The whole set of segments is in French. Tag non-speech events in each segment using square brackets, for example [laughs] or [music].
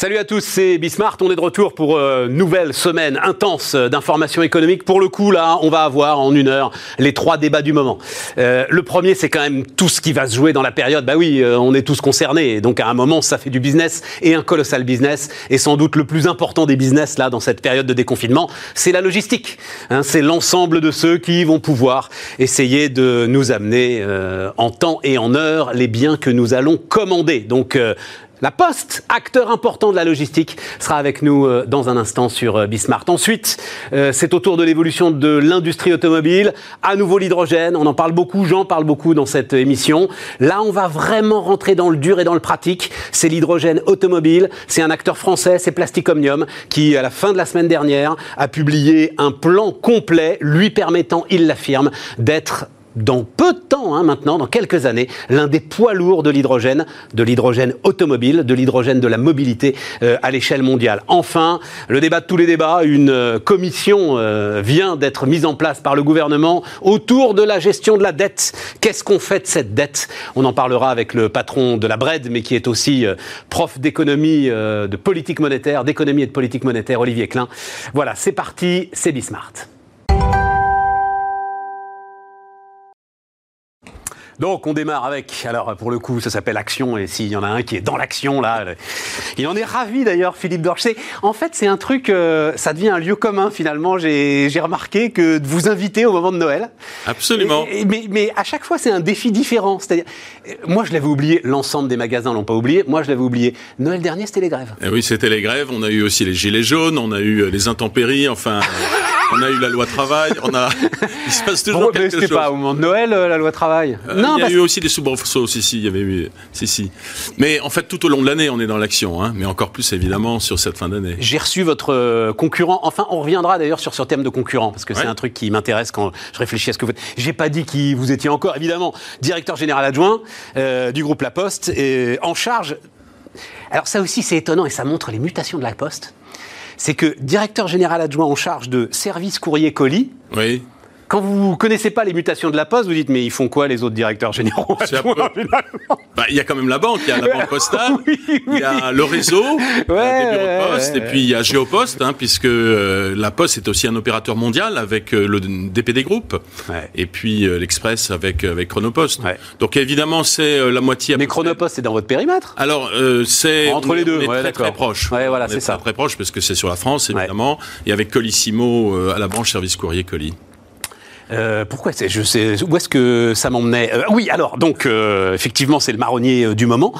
Salut à tous, c'est Bismart. On est de retour pour euh, nouvelle semaine intense d'informations économiques. Pour le coup, là, on va avoir en une heure les trois débats du moment. Euh, le premier, c'est quand même tout ce qui va se jouer dans la période. Bah oui, euh, on est tous concernés. Donc à un moment, ça fait du business et un colossal business. Et sans doute le plus important des business là dans cette période de déconfinement, c'est la logistique. Hein, c'est l'ensemble de ceux qui vont pouvoir essayer de nous amener en temps et en heure les biens que nous allons commander. Donc la Poste, acteur important de la logistique, sera avec nous euh, dans un instant sur euh, Bismart. Ensuite, euh, c'est autour de l'évolution de l'industrie automobile. À nouveau l'hydrogène, on en parle beaucoup, j'en parle beaucoup dans cette émission. Là, on va vraiment rentrer dans le dur et dans le pratique. C'est l'hydrogène automobile. C'est un acteur français, c'est Plastic Omnium, qui, à la fin de la semaine dernière, a publié un plan complet lui permettant, il l'affirme, d'être dans peu de temps hein, maintenant, dans quelques années, l'un des poids lourds de l'hydrogène, de l'hydrogène automobile, de l'hydrogène de la mobilité euh, à l'échelle mondiale. Enfin, le débat de tous les débats, une euh, commission euh, vient d'être mise en place par le gouvernement autour de la gestion de la dette. Qu'est-ce qu'on fait de cette dette? On en parlera avec le patron de la BRED, mais qui est aussi prof d'économie, de politique monétaire, d'économie et de politique monétaire, Olivier Klein. Voilà, c'est parti, c'est Bismart. Donc on démarre avec, alors pour le coup ça s'appelle Action, et s'il y en a un qui est dans l'action là, il en est ravi d'ailleurs Philippe Dorche. En fait c'est un truc, euh, ça devient un lieu commun finalement, j'ai remarqué que de vous inviter au moment de Noël. Absolument. mais, mais, à chaque fois c'est un défi différent. C'est-à-dire, euh, moi je l'avais oublié, l'ensemble des magasins l'ont pas oublié, moi je l'avais oublié. Noël dernier c'était les grèves. Et eh oui c'était les grèves, on a eu aussi les gilets jaunes, on a eu euh, les intempéries, enfin... [laughs] on a eu la loi travail, on a. [laughs] Il se passe toujours bon, quelque chose. C'était pas au moment de Noël la loi travail. non, il y a eu aussi des soubresauts, si, si, il y avait eu, si, si. Mais en fait, tout au long de l'année, on est dans l'action, hein, mais encore plus évidemment sur cette fin d'année. J'ai reçu votre euh, concurrent. Enfin, on reviendra d'ailleurs sur ce thème de concurrent parce que c'est un truc qui m'intéresse quand je réfléchis à ce que vous faites. J'ai pas dit qui vous étiez encore, évidemment, directeur général adjoint euh, du groupe La Poste, et en charge. Alors ça aussi, c'est étonnant et ça montre les mutations de La Poste. C'est que directeur général adjoint en charge de service courrier colis. Oui quand vous ne connaissez pas les mutations de la Poste, vous dites mais ils font quoi les autres directeurs généraux bah, Il y a quand même la banque, il y a la [laughs] banque postale, il y a le réseau, ouais, poste, et puis il y a Géopost, hein, puisque euh, la Poste est aussi un opérateur mondial avec euh, le DPD Group, et puis euh, l'Express avec avec Chronopost. Donc évidemment c'est la moitié. Mais Chronopost c'est dans votre périmètre? Alors c'est entre les deux, on est très, très proche. Ouais, voilà, c'est ça. Très proche parce que c'est sur la France évidemment, et avec Colissimo à la branche service courrier colis. Euh, pourquoi je sais où est-ce que ça m'emmenait euh, Oui, alors donc euh, effectivement c'est le marronnier du moment.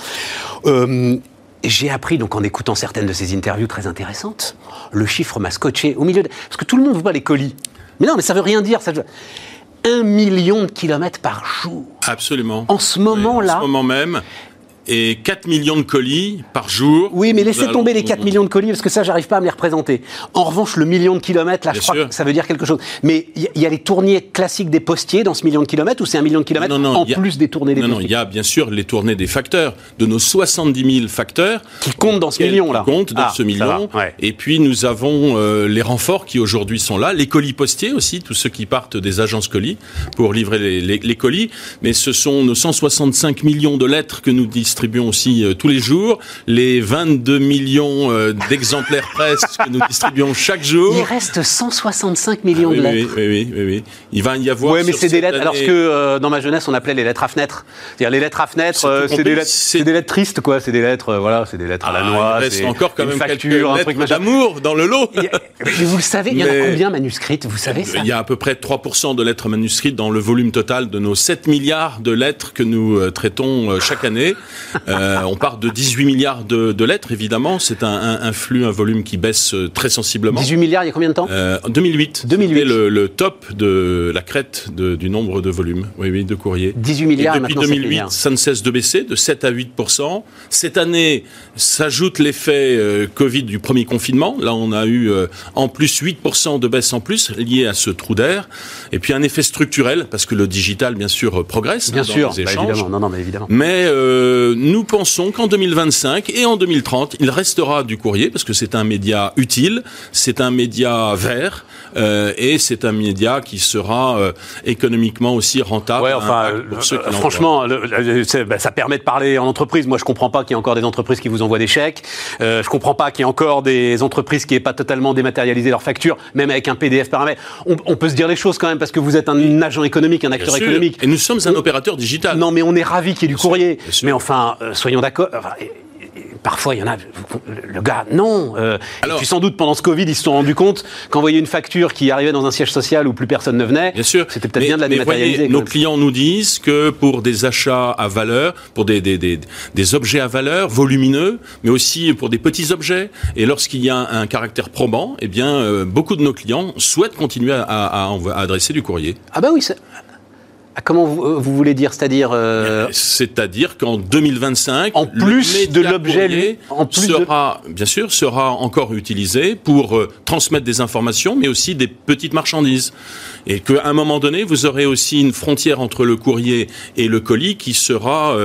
j'ai appris, donc en écoutant certaines de ces interviews très intéressantes, le chiffre m'a scotché au milieu de... Parce que tout le monde voit les colis. Mais non, mais ça veut rien dire. Ça... Un million de kilomètres par jour. Absolument. En ce moment-là. en ce moment même et 4 millions de colis par jour. Oui, mais laissez tomber les 4 millions de colis parce que ça, j'arrive pas à me les représenter. En revanche, le million de kilomètres, là, je crois que ça veut dire quelque chose. Mais il y, a les tournées classiques des postiers dans ce million de kilomètres ou c'est un million de kilomètres en plus des tournées des non, postiers Non, il y a bien sûr les tournées des facteurs, de nos 70 000 facteurs. Qui comptent dans ce million-là. Qui comptent dans ah, ce million. Et puis nous avons euh, les renforts qui aujourd'hui sont là, les colis postiers aussi, tous ceux qui partent des agences colis pour livrer les, les colis. Mais ce sont nos 165 millions de lettres que nous distribuons aussi euh, tous les jours, les 22 millions euh, d'exemplaires [laughs] presse que nous distribuons chaque jour. Il reste 165 millions ah de lettres. Oui, oui, oui, oui, Il va y avoir. Oui, mais c'est des lettres. Alors que euh, dans ma jeunesse, on appelait les lettres à fenêtre. C'est-à-dire les lettres à fenêtre, c'est des lettres, des lettres tristes, quoi. C'est des lettres, voilà, c'est des lettres à la ah, noix. C'est encore quand même facture, un truc d'amour dans le lot. vous le savez, il y en a combien manuscrites Vous savez ça? Il y a à peu près 3% de lettres manuscrites dans le volume total de nos 7 milliards de lettres que nous traitons chaque année. Euh, on part de 18 milliards de, lettres, évidemment. C'est un, flux, un volume qui baisse euh, très sensiblement. 18 milliards, il y a combien de temps? Euh, 2008. 2008. Le, le, top de la crête du nombre de volumes, oui, oui, de courriers. 18 milliards. Et depuis 2008, ça ne cesse de baisser, de 7 à 8 Cette année, s'ajoute l'effet euh, Covid du premier confinement. Là, on a eu en plus 8% de baisse en plus lié à ce trou d'air. Et puis un effet structurel parce que le digital, bien sûr, progresse. Bien sûr, bah, évidemment. Non, non, mais évidemment. Mais euh, nous pensons qu'en 2025 et en 2030, il restera du courrier parce que c'est un média utile, c'est un média vert euh, et c'est un média qui sera euh, économiquement aussi rentable. Ouais, enfin, franchement, bah, ça permet de parler en entreprise. Moi, je comprends pas qu'il y ait encore des entreprises qui vous envoient des chèques. je comprends pas qu'il y ait encore des entreprises qui n'aient pas totalement dématérialisé leurs factures, même avec un PDF par mail. On, peut se dire les choses quand même parce que vous êtes un agent économique, un acteur économique. Et nous sommes un opérateur digital. Non, mais on est ravi qu'il y ait du courrier. Mais enfin, euh, soyons d'accord. Parfois, il y en a. Le gars, non. Euh, Alors, puis sans doute pendant ce Covid, ils se sont rendus compte qu'envoyer une facture qui arrivait dans un siège social où plus personne ne venait, c'était peut-être bien de la dématérialiser. nos clients nous disent que pour des achats à valeur, pour des, des, des, des, objets à valeur volumineux, mais aussi pour des petits objets, et lorsqu'il y a un, caractère probant, eh bien, euh, beaucoup de nos clients souhaitent continuer à, à, à adresser du courrier. Ah bah oui, comment euh, vous, voulez dire C'est-à-dire euh, C'est-à-dire qu'en 2025, en plus de l'objet, en plus sera bien sûr sera encore utilisé pour euh, transmettre des informations, mais aussi des petites marchandises, et qu'à un moment donné, vous aurez aussi une frontière entre le courrier et le colis qui sera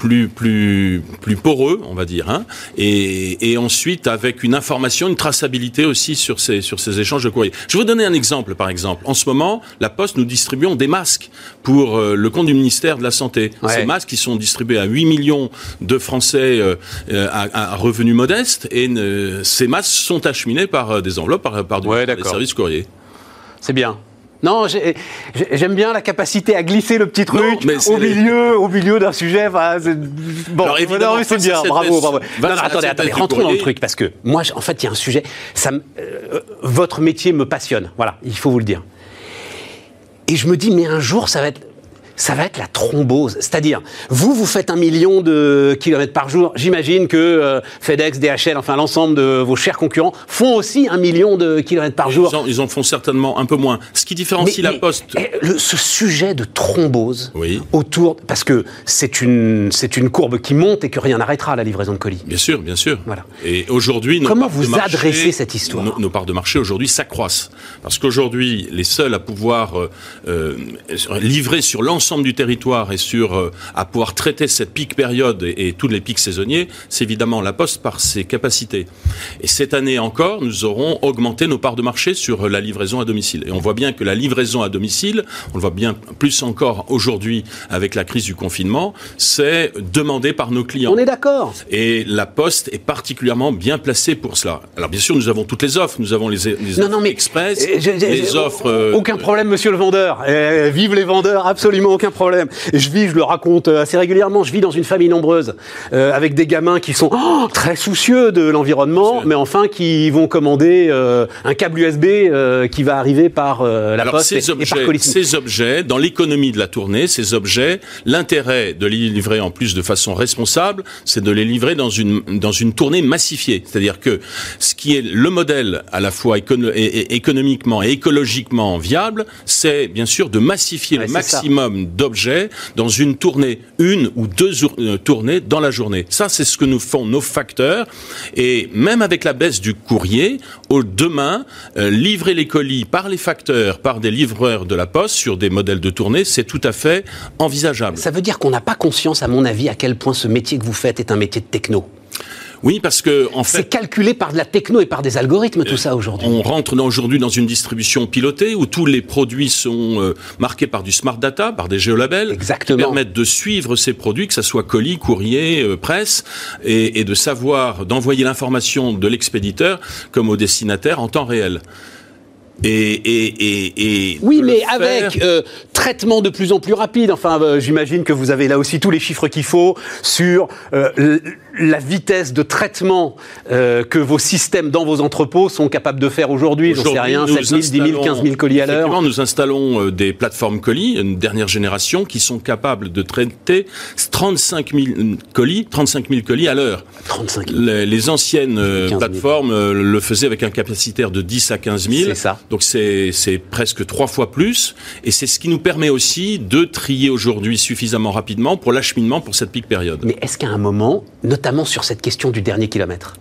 plus plus plus poreux, on va dire, hein, et, et, ensuite avec une information, une traçabilité aussi sur ces sur ces échanges de courrier. Je vais vous donner un exemple, par exemple. En ce moment, la Poste nous distribuons des masques pour euh, le compte du ministère de la Santé. Ces masques qui sont distribués à 8 millions de Français euh, euh, à, revenus modestes et ces masques sont acheminés par des enveloppes, par, par du, des services courriers. C'est bien. Non, j'aime bien la capacité à glisser le petit truc au milieu, au milieu d'un sujet. bon, c'est bien, bravo, bravo. Non, non, attendez, attendez, rentrons dans le truc parce que moi, en fait, il y a un sujet. Ça, votre métier me passionne. Voilà, il faut vous le dire. Et je me dis, mais un jour, ça va être ça va être la thrombose. C'est-à-dire, vous, vous faites un million de kilomètres par jour. J'imagine que euh, FedEx, DHL, enfin l'ensemble de vos chers concurrents font aussi un million de kilomètres par jour. Ils en, font certainement un peu moins. Ce qui différencie la Poste. Eh, ce sujet de thrombose autour, parce que c'est une, c'est une courbe qui monte et que rien n'arrêtera la livraison de colis. Bien sûr, bien sûr. Voilà. Et aujourd'hui, comment vous adressez cette histoire nos, nos, parts de marché aujourd'hui s'accroissent parce qu'aujourd'hui, les seuls à pouvoir euh, euh livrer sur l'ensemble du territoire et sur euh, à pouvoir traiter cette pique période et, tous les pics saisonniers, c'est évidemment la Poste par ses capacités. Et cette année encore, nous aurons augmenté nos parts de marché sur euh, la livraison à domicile. Et on voit bien que la livraison à domicile, on le voit bien plus encore aujourd'hui avec la crise du confinement, c'est demandé par nos clients. On est d'accord. Et la Poste est particulièrement bien placée pour cela. Alors bien sûr, nous avons toutes les offres, nous avons les, les offres express, euh, les offres. Aucun problème, monsieur le vendeur. vive les vendeurs, absolument aucun problème. Et je vis, je le raconte euh, assez régulièrement, je vis dans une famille nombreuse, euh, avec des gamins qui sont oh, très soucieux de l'environnement, mais enfin qui vont commander euh, un câble USB qui va arriver par la poste ces et, objets, par Ces objets, dans l'économie de la tournée, ces objets, l'intérêt de les livrer en plus de façon responsable, c'est de les livrer dans une, dans une tournée massifiée. C'est-à-dire que ce qui est le modèle à la fois économiquement et écologiquement viable, c'est bien sûr de massifier le maximum d'objets dans une tournée, une ou deux euh, tournées dans la journée. Ça, c'est ce que nous font nos facteurs. Et même avec la baisse du courrier, au demain, euh, livrer les colis par les facteurs, par des livreurs de la poste sur des modèles de tournée, c'est tout à fait envisageable. Ça veut dire qu'on n'a pas conscience, à mon avis, à quel point ce métier que vous faites est un métier de techno. Oui, parce que en fait, c'est calculé par de la techno et par des algorithmes tout ça aujourd'hui. On rentre aujourd'hui dans une distribution pilotée où tous les produits sont euh, marqués par du smart data, par des géolabels, Exactement. qui permettent de suivre ces produits, que ce soit colis, courrier, euh, presse, et, et de savoir d'envoyer l'information de l'expéditeur comme au destinataire en temps réel. Et, et, et, et oui, mais avec euh, traitement de plus en plus rapide. Enfin, euh, j'imagine que vous avez là aussi tous les chiffres qu'il faut sur euh, la vitesse de traitement euh, que vos systèmes dans vos entrepôts sont capables de faire aujourd'hui. J'en sais rien, 7 000, 10 000, 15 000 colis à l'heure. Nous installons des plateformes colis, une dernière génération, qui sont capables de traiter 35 000 colis, 35 000 colis à l'heure. 35 Les, les anciennes plateformes le faisaient avec un capacitaire de 10 à 15 000. C'est ça. Donc c'est presque trois fois plus. Et c'est ce qui nous permet aussi de trier aujourd'hui suffisamment rapidement pour l'acheminement pour cette pique période. Mais est-ce qu'à un moment, notamment sur cette question du dernier kilomètre.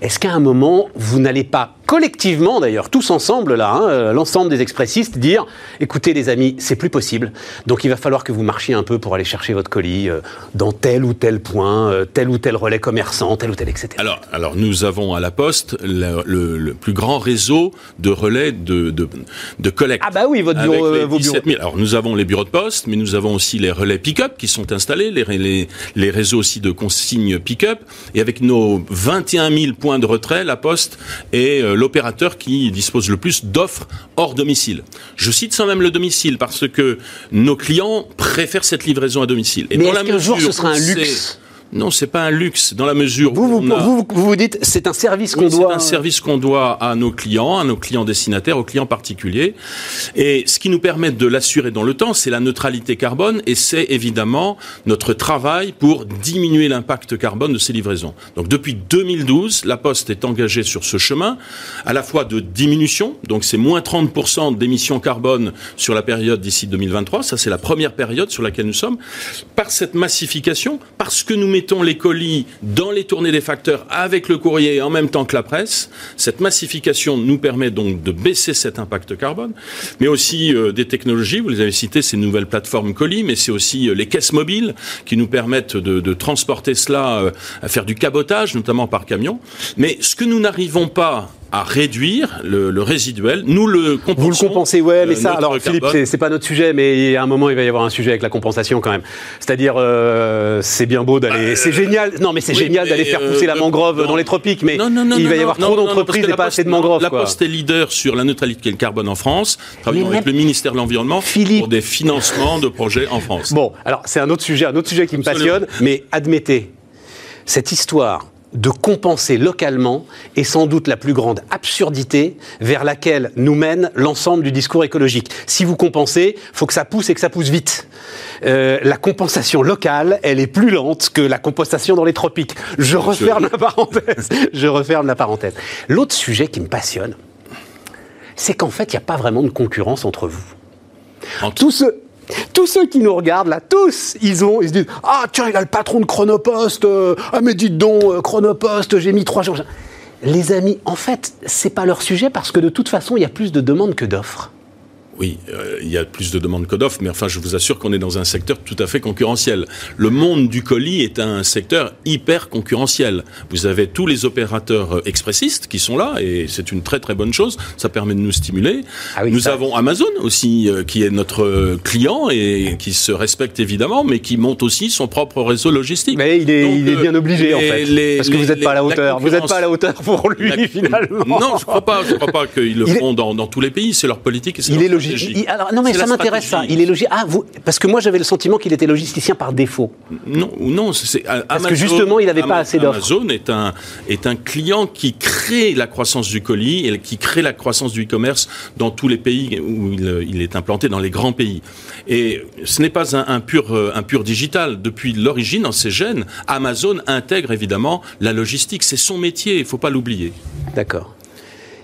Est-ce qu'à un moment, vous n'allez pas collectivement d'ailleurs, tous ensemble là, hein, l'ensemble des expressistes, dire écoutez les amis, c'est plus possible. Donc il va falloir que vous marchiez un peu pour aller chercher votre colis euh, dans tel ou tel point, euh, tel ou tel relais commerçant, tel ou tel, etc. Alors, alors nous avons à la Poste le, plus grand réseau de relais de, de, collecte. Ah bah oui, votre bureau, euh, vos bureaux. Alors nous avons les bureaux de poste, mais nous avons aussi les relais pick-up qui sont installés, les, les, les réseaux aussi de consignes pick-up. Et avec nos 21 000 points de retrait, la Poste est l'opérateur qui dispose le plus d'offres hors domicile. Je cite sans même le domicile parce que nos clients préfèrent cette livraison à domicile. Et Mais est-ce qu'un jour ce sera un luxe? Non, c'est pas un luxe dans la mesure vous, où vous, vous, vous, dites c'est un service qu'on doit. C'est un service qu'on doit à nos clients, à nos clients destinataires, aux clients particuliers. Et ce qui nous permet de l'assurer dans le temps, c'est la neutralité carbone et c'est évidemment notre travail pour diminuer l'impact carbone de ces livraisons. Donc depuis 2012, la Poste est engagée sur ce chemin, à la fois de diminution, donc c'est moins 30% d'émissions carbone sur la période d'ici 2023, ça c'est la première période sur laquelle nous sommes, par cette massification, parce que nous mettons les colis dans les tournées des facteurs avec le courrier en même temps que la presse. Cette massification nous permet donc de baisser cet impact carbone, mais aussi euh, des technologies. Vous les avez citées, ces nouvelles plateformes colis, mais c'est aussi euh, les caisses mobiles qui nous permettent de, de transporter cela, euh, à faire du cabotage, notamment par camion. Mais ce que nous n'arrivons pas à réduire le, le, résiduel. Nous le compensons. Vous le compensez, ouais, mais ça, alors Philippe, c'est pas notre sujet, mais à un moment, il va y avoir un sujet avec la compensation quand même. C'est-à-dire, euh, c'est bien beau d'aller, bah, c'est génial, non, mais c'est génial d'aller faire pousser la euh, mangrove dans les tropiques, mais il va y avoir trop d'entreprises et pas assez de mangroves. La Poste est leader sur la neutralité carbone en France. Travaillons avec le ministère de l'Environnement pour des financements de projets en France. Bon, alors c'est un autre sujet, un autre sujet qui me passionne, mais admettez, cette histoire de compenser localement est sans doute la plus grande absurdité vers laquelle nous mène l'ensemble du discours écologique. Si vous compensez, faut que ça pousse et que ça pousse vite. Euh, la compensation locale, elle est plus lente que la compensation dans les tropiques. Je referme la parenthèse. [laughs] Je referme la parenthèse. L'autre sujet qui me passionne, c'est qu'en fait, il n'y a pas vraiment de concurrence entre vous. Tout ce, tous ceux qui nous regardent là, tous, ils ont, ils se disent Ah, tiens, il a le patron de Chronopost. Euh, ah, mais dites donc, euh, Chronopost, j'ai mis trois jours. Les amis, en fait, c'est pas leur sujet parce que de toute façon, il y a plus de demandes que d'offres. Oui, euh, il y a plus de demandes que d'offres, mais enfin, je vous assure qu'on est dans un secteur tout à fait concurrentiel. Le monde du colis est un secteur hyper concurrentiel. Vous avez tous les opérateurs euh, expressistes qui sont là, et c'est une très très bonne chose. Ça permet de nous stimuler. Ah nous avons Amazon aussi, euh, qui est notre client et qui se respecte évidemment, mais qui monte aussi son propre réseau logistique. Mais il est, il est bien obligé en fait, parce que vous n'êtes pas à la hauteur. Vous n'êtes pas à la hauteur pour lui finalement. Non, je crois pas. Je crois pas qu'ils le font dans, dans, tous les pays. C'est leur politique et c'est alors, non, mais ça m'intéresse ça. Il est logique. Ah, vous, parce que moi, j'avais le sentiment qu'il était logisticien par défaut. Non, non, c'est parce que justement, il n'avait pas assez d'offres. Amazon est un est un client qui crée la croissance du colis et qui crée la croissance du e-commerce dans tous les pays où il, est implanté, dans les grands pays. Et ce n'est pas un, un, pur un pur digital. Depuis l'origine, dans ses gènes, Amazon intègre évidemment la logistique. C'est son métier. Il faut pas l'oublier. D'accord.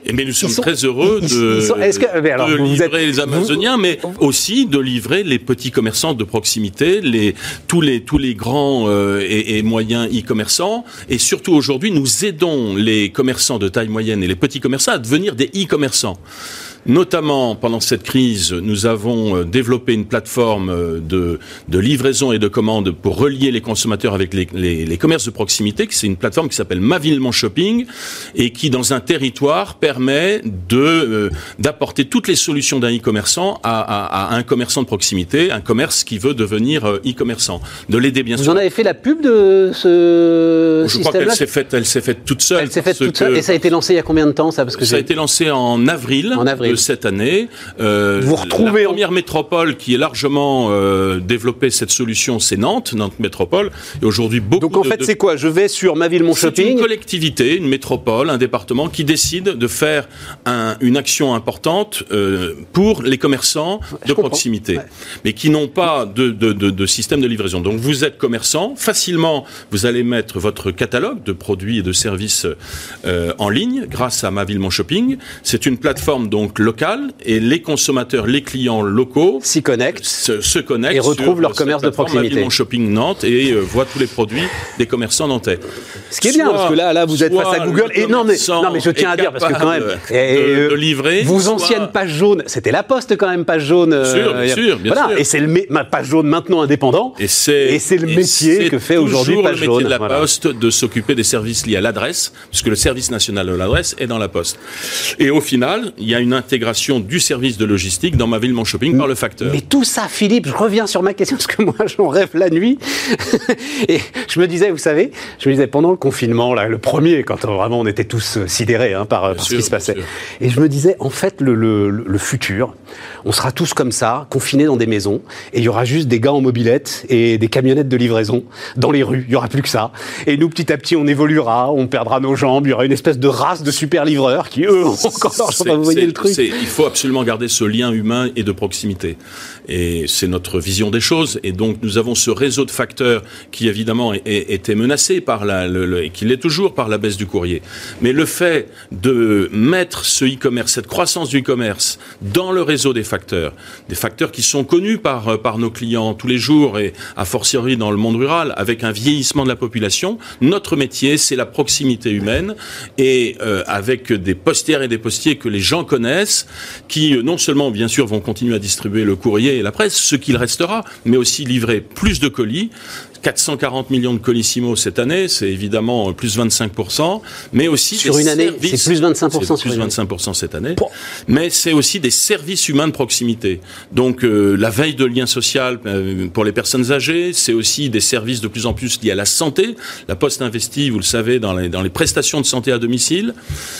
Et mais nous sommes très heureux de, livrer les Amazoniens, mais aussi de livrer les petits commerçants de proximité, les, tous, les, tous les grands euh, et, et, moyens e-commerçants. Et surtout aujourd'hui, nous aidons les commerçants de taille moyenne et les petits commerçants à devenir des e-commerçants. Notamment, pendant cette crise, nous avons euh, développé une plateforme euh, de, de livraison et de commande pour relier les consommateurs avec les, les, les commerces de proximité. C'est une plateforme qui s'appelle Ma Ville Mon Shopping et qui, dans un territoire, permet de euh, d'apporter toutes les solutions d'un e-commerçant à, à, à, un commerçant de proximité, un commerce qui veut devenir e-commerçant. De l'aider bien Vous sûr. Vous en avez fait la pub de ce Je crois qu'elle s'est faite, elle s'est faite toute seule. Elle s'est faite toute seule. Et ça a été lancé il y a combien de temps ça Parce que ça a été lancé en avril. En avril cette année. Euh, Vous retrouvez la première métropole qui est largement euh, développé cette solution, c'est Nantes, Nantes Métropole. Et aujourd'hui, beaucoup. Donc en fait, c'est quoi? Je vais sur ma ville, mon shopping. C'est une collectivité, une métropole, un département qui décide de faire un, une action importante euh, pour les commerçants de proximité, mais qui n'ont pas de, de, de, de, système de livraison. Donc vous êtes commerçant, facilement, vous allez mettre votre catalogue de produits et de services euh, en ligne grâce à ma ville, mon shopping. C'est une plateforme donc locale et les consommateurs, les clients locaux s'y connectent, se, connectent et retrouvent leur commerce de proximité. Mon shopping Nantes et euh, voient tous les produits des commerçants nantais. Ce qui est bien parce que là, là, vous êtes face à Google et non mais non mais je tiens à dire parce que quand même et, de, livrer. Vos anciennes pages jaunes, c'était la Poste quand même page jaune. Bien sûr, bien sûr, bien voilà. Et c'est le ma page jaune maintenant indépendant. Et c'est et c'est le métier que fait aujourd'hui page jaune. le métier de la Poste de s'occuper des services liés à l'adresse, puisque le service national de l'adresse est dans la Poste. Et au final, il y a une intégration du service de logistique dans ma ville mon shopping par le facteur. Mais tout ça, Philippe, je reviens sur ma question parce que moi j'en rêve la nuit. [laughs] et je me disais, vous savez, je me disais pendant le confinement, là, le premier, quand vraiment on était tous euh, sidérés hein, par, ce qui se passait. Et je me disais, en fait, le, le, le, futur, on sera tous comme ça, confinés dans des maisons, et il y aura juste des gars en mobilette et des camionnettes de livraison dans les rues. Il y aura plus que ça. Et nous, petit à petit, on évoluera, on perdra nos jambes. Il y aura une espèce de race de super livreurs qui, eux, [laughs] encore, vous voyez le truc. Il faut absolument garder ce lien humain et de proximité. Et c'est notre vision des choses. Et donc, nous avons ce réseau de facteurs qui, évidemment, était menacé par la, le, et qui l'est toujours par la baisse du courrier. Mais le fait de mettre ce e-commerce, cette croissance du e-commerce dans le réseau des facteurs, des facteurs qui sont connus par, nos clients tous les jours et a fortiori dans le monde rural, avec un vieillissement de la population, notre métier, c'est la proximité humaine et euh, avec des postières et des postiers que les gens connaissent, qui euh, non seulement, bien sûr, vont continuer à distribuer le courrier et la presse, ce qu'il restera, mais aussi livrer plus de colis 440 millions de colissimo cette année, c'est évidemment plus 25%, mais aussi sur une année, c'est plus 25% sur plus 25% cette année. Mais c'est aussi des services humains de proximité. Donc euh, la veille de lien social euh, pour les personnes âgées, c'est aussi des services de plus en plus liés à la santé. La Poste investit, vous le savez, dans les, dans les prestations de santé à domicile.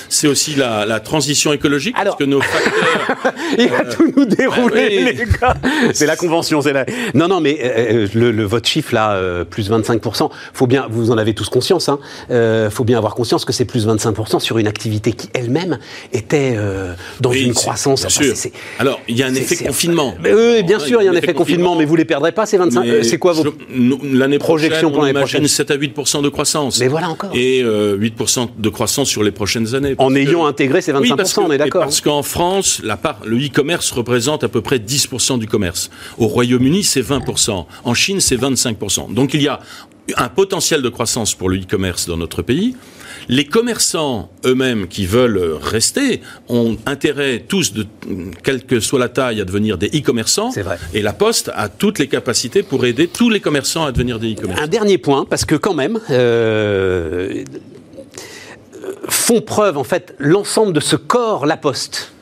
C'est aussi la, la, transition écologique, Alors, parce que nos facteurs. [laughs] Il va euh, tout nous dérouler, les gars. C'est la convention, c'est la. Non, non, mais le, le, votre chiffre là euh, plus 25%. Faut bien, vous en avez tous conscience, hein, euh, faut bien avoir conscience que c'est plus 25% sur une activité qui elle-même était euh, dans une croissance. Alors, il y a un effet confinement. oui, bien sûr, il y a un effet confinement, mais vous les perdrez pas ces 25. c'est quoi vos l'année projection pour l'année prochaine 7 à 8% de croissance. Mais voilà encore. Et 8% de croissance sur les prochaines années. En ayant intégré ces 25%, on est d'accord. Parce qu'en France, la part, le e-commerce représente à peu près 10% du commerce. Au Royaume-Uni, c'est 20%. En Chine, c'est 25%. Donc il y a un potentiel de croissance pour le e-commerce dans notre pays. Les commerçants eux-mêmes qui veulent rester ont intérêt tous, de, quelle que soit la taille, à devenir des e-commerçants. C'est vrai. Et la Poste a toutes les capacités pour aider tous les commerçants à devenir des e-commerçants. Un dernier point, parce que quand même, euh, font preuve en fait l'ensemble de ce corps La Poste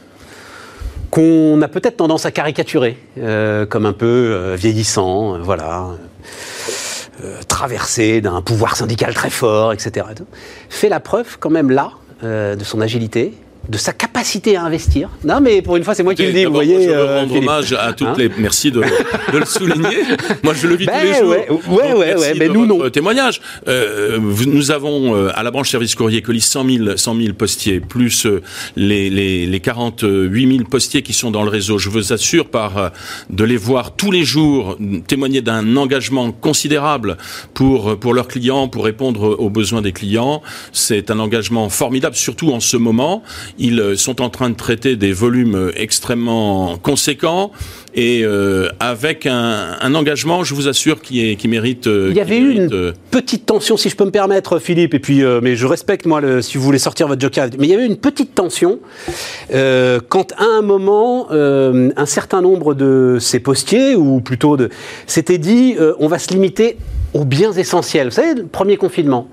qu'on a peut-être tendance à caricaturer euh, comme un peu euh, vieillissant, voilà. Euh, traversé d'un pouvoir syndical très fort, etc. fait la preuve quand même là euh, de son agilité, de sa capacité à investir. Non, mais pour une fois, c'est moi qui le dis. Vous voyez, je veux euh, rendre hommage à toutes hein les. Merci de, de, le souligner. moi, je le vis tous les ben jours. Ouais, ouais, ouais, mais nous non. Témoignage. Euh, nous avons euh, à la branche service courrier colis 100 000, 100 000 postiers plus les, les, les 48 000 postiers qui sont dans le réseau. Je vous assure par de les voir tous les jours témoigner d'un engagement considérable pour pour leurs clients, pour répondre aux besoins des clients. C'est un engagement formidable, surtout en ce moment. Ils euh, sont en train de traiter des volumes euh, extrêmement conséquents et euh, avec un, un, engagement, je vous assure, qui, est, qui mérite. Il y avait eu une petite tension, si je peux me permettre, Philippe, et puis, mais je respecte, moi, le, si vous voulez sortir votre joker, mais il y avait une petite tension quand, à un moment, un certain nombre de ces postiers, ou plutôt de. s'étaient dit, on va se limiter aux biens essentiels. Vous savez, le premier confinement.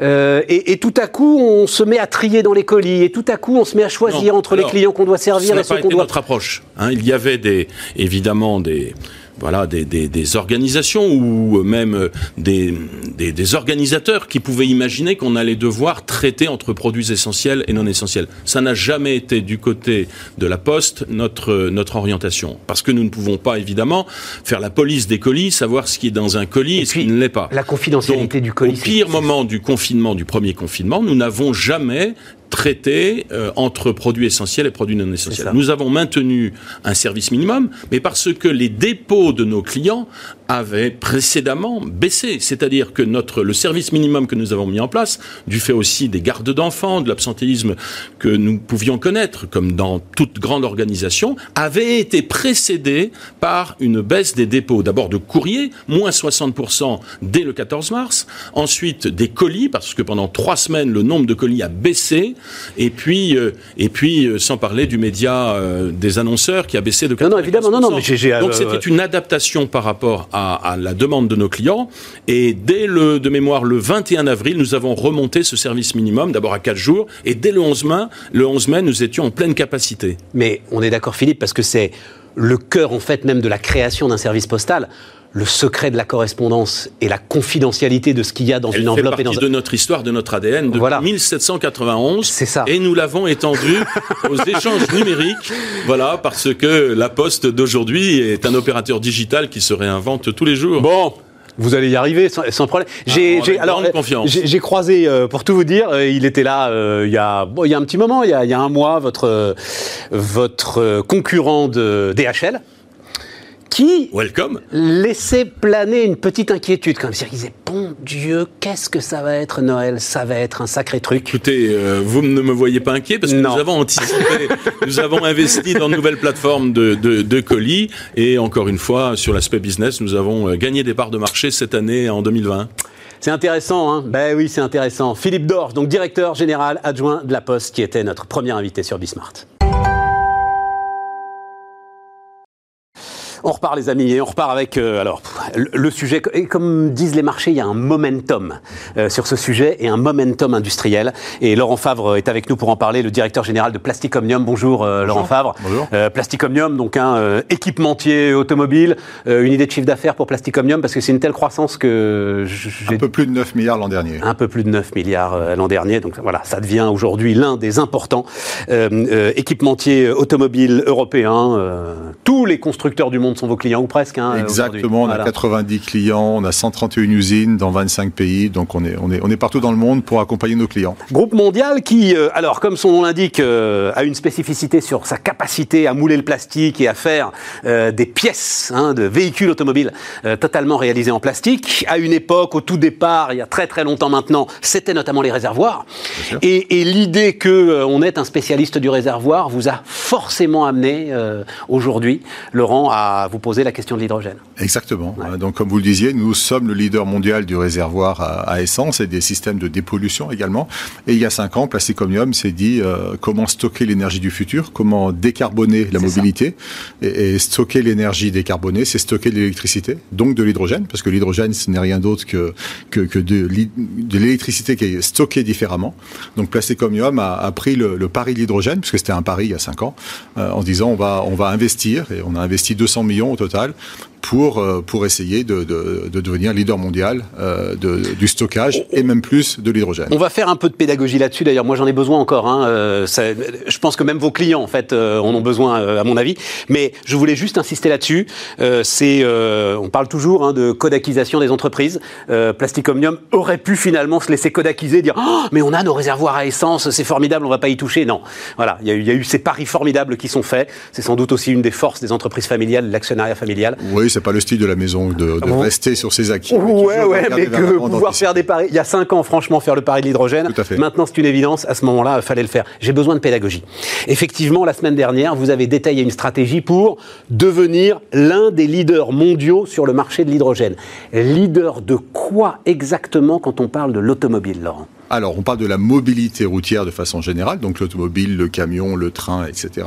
Euh, et, et, tout à coup, on se met à trier dans les colis, et tout à coup, on se met à choisir entre les clients qu'on doit servir et ceux qu'on doit. notre approche. Hein. Il y avait des, évidemment des voilà, des, des, des, organisations ou même des, des, organisateurs qui pouvaient imaginer qu'on allait devoir traiter entre produits essentiels et non essentiels. Ça n'a jamais été du côté de la Poste notre, notre orientation. Parce que nous ne pouvons pas, évidemment, faire la police des colis, savoir ce qui est dans un colis et, ce qui ne l'est pas. La confidentialité du colis. Au pire moment du confinement, du premier confinement, nous n'avons jamais traité euh, entre produits essentiels et produits non essentiels. Nous avons maintenu un service minimum, mais parce que les dépôts de nos clients avait précédemment baissé. C'est-à-dire que notre, le service minimum que nous avons mis en place, du fait aussi des gardes d'enfants, de l'absentéisme que nous pouvions connaître, comme dans toute grande organisation, avait été précédé par une baisse des dépôts. D'abord de courrier, moins 60% dès le 14 mars. Ensuite des colis, parce que pendant trois semaines, le nombre de colis a baissé. Et puis, euh, et puis euh, sans parler du média euh, des annonceurs qui a baissé de 40%. Non, non, évidemment, non, non. Mais Donc c'était une adaptation par rapport à, la demande de nos clients. Et dès le, de mémoire, le 21 avril, nous avons remonté ce service minimum, d'abord à 4 jours, et dès le 11 mai, le 11 mai, nous étions en pleine capacité. Mais on est d'accord, Philippe, parce que c'est le cœur, en fait, même de la création d'un service postal le secret de la correspondance et la confidentialité de ce qu'il y a dans une enveloppe. Fait partie de notre histoire, de notre ADN de voilà. 1791. C'est ça. Et nous l'avons étendu [laughs] aux échanges numériques. Voilà, parce que la Poste d'aujourd'hui est un opérateur digital qui se réinvente tous les jours. Bon, vous allez y arriver sans, problème. J'ai, ah, alors, j'ai, croisé, euh, pour tout vous dire, euh, il était là euh, il, y a, il y a un petit moment, il y a, il y a un mois, votre, votre concurrent de DHL qui Welcome. laissait planer une petite inquiétude, comme si il disait Bon Dieu, qu'est-ce que ça va être Noël? Ça va être un sacré truc. Écoutez, euh, vous ne me voyez pas inquiet parce que nous avons anticipé, nous avons investi dans de nouvelles plateformes de, de, colis et encore une fois, sur l'aspect business, nous avons euh, gagné des parts de marché cette année en 2020. C'est intéressant, hein Ben oui, c'est intéressant. Philippe Dorge, donc directeur général adjoint de la Poste, qui était notre premier invité sur Bismart. On repart les amis et on repart avec euh, alors le sujet et comme disent les marchés, il y a un momentum euh, sur ce sujet et un momentum industriel et Laurent Favre est avec nous pour en parler, le directeur général de Plastic Omnium. Bonjour, euh, Laurent Favre. Bonjour. Plastic Omnium donc un équipementier automobile, une idée de chiffre d'affaires pour Plastic Omnium parce que c'est une telle croissance que un peu plus de 9 milliards l'an dernier. Un peu plus de 9 milliards l'an dernier donc voilà, ça devient aujourd'hui l'un des importants équipementiers automobiles européens. tous les constructeurs du monde sont vos clients ou presque. Hein, Exactement, on a 90 clients, on a 131 usines dans 25 pays, donc on est, on est, on est partout dans le monde pour accompagner nos clients. Groupe mondial qui, euh, alors comme son nom l'indique, euh, a une spécificité sur sa capacité à mouler le plastique et à faire euh, des pièces hein, de véhicules automobiles totalement réalisées en plastique. À une époque, au tout départ, il y a très très longtemps maintenant, c'était notamment les réservoirs. Et, et l'idée que on est un spécialiste du réservoir vous a forcément amené aujourd'hui, Laurent, à vous poser la question de l'hydrogène. Exactement. Donc, comme vous le disiez, nous sommes le leader mondial du réservoir à, essence et des systèmes de dépollution également. Et il y a cinq ans, Plasticomium s'est dit euh, comment stocker l'énergie du futur, comment décarboner la mobilité. Et, stocker l'énergie décarbonée, c'est stocker de l'électricité, donc de l'hydrogène, parce que l'hydrogène, ce n'est rien d'autre que, que, que de, de l'électricité qui est stockée différemment. Donc, Plasticomium a, a pris le, le pari de l'hydrogène, puisque c'était un pari il y a cinq ans, euh, en disant on va, on va investir, et on a investi 200 millions au total pour, euh, pour essayer de, de, de devenir leader mondial euh, de, du stockage et même plus de l'hydrogène. On va faire un peu de pédagogie là-dessus. D'ailleurs, moi j'en ai besoin encore. Hein. Euh, ça, je pense que même vos clients en fait en ont besoin, à mon avis. Mais je voulais juste insister là-dessus. c'est, on parle toujours hein, de codakisation des entreprises. Plastic Omnium aurait pu finalement se laisser codakiser, dire oh, mais on a nos réservoirs à essence, c'est formidable, on va pas y toucher. Non, voilà, il y, y, a eu ces paris formidables qui sont faits. C'est sans doute aussi une des forces des entreprises familiales, l'actionnariat familial. Oui, c'est pas le style de la maison de, ah rester sur ses acquis. Ouais, ouais, mais que pouvoir faire des paris. Il y a cinq ans, franchement, faire le pari de l'hydrogène. Maintenant, c'est une évidence. À ce moment-là, il fallait le faire. J'ai besoin de pédagogie. Effectivement, la semaine dernière, vous avez détaillé une stratégie pour devenir l'un des leaders mondiaux sur le marché de l'hydrogène. Leader de quoi exactement quand on parle de l'automobile, Laurent? Alors, on parle de la mobilité routière de façon générale, donc l'automobile, le camion, le train, etc.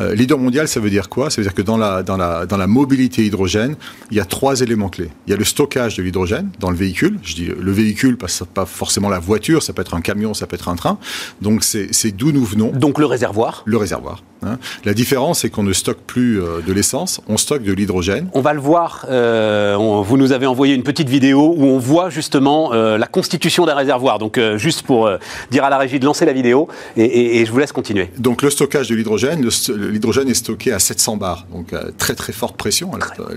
Euh, leader mondial, ça veut dire quoi? Ça veut dire que dans la, dans, la, dans la mobilité hydrogène, il y a trois éléments clés. Il y a le stockage de l'hydrogène dans le véhicule. Je dis le véhicule, pas, pas forcément la voiture, ça peut être un camion, ça peut être un train. Donc, c'est d'où nous venons. Donc, le réservoir Le réservoir. Hein. La différence, c'est qu'on ne stocke plus euh, de l'essence, on stocke de l'hydrogène. On va le voir. Euh, vous nous avez envoyé une petite vidéo où on voit justement euh, la constitution d'un réservoir. Donc, juste pour dire à la régie de lancer la vidéo, et, je vous laisse continuer. Donc le stockage de l'hydrogène, l'hydrogène est stocké à 700 bars, donc à très très forte pression.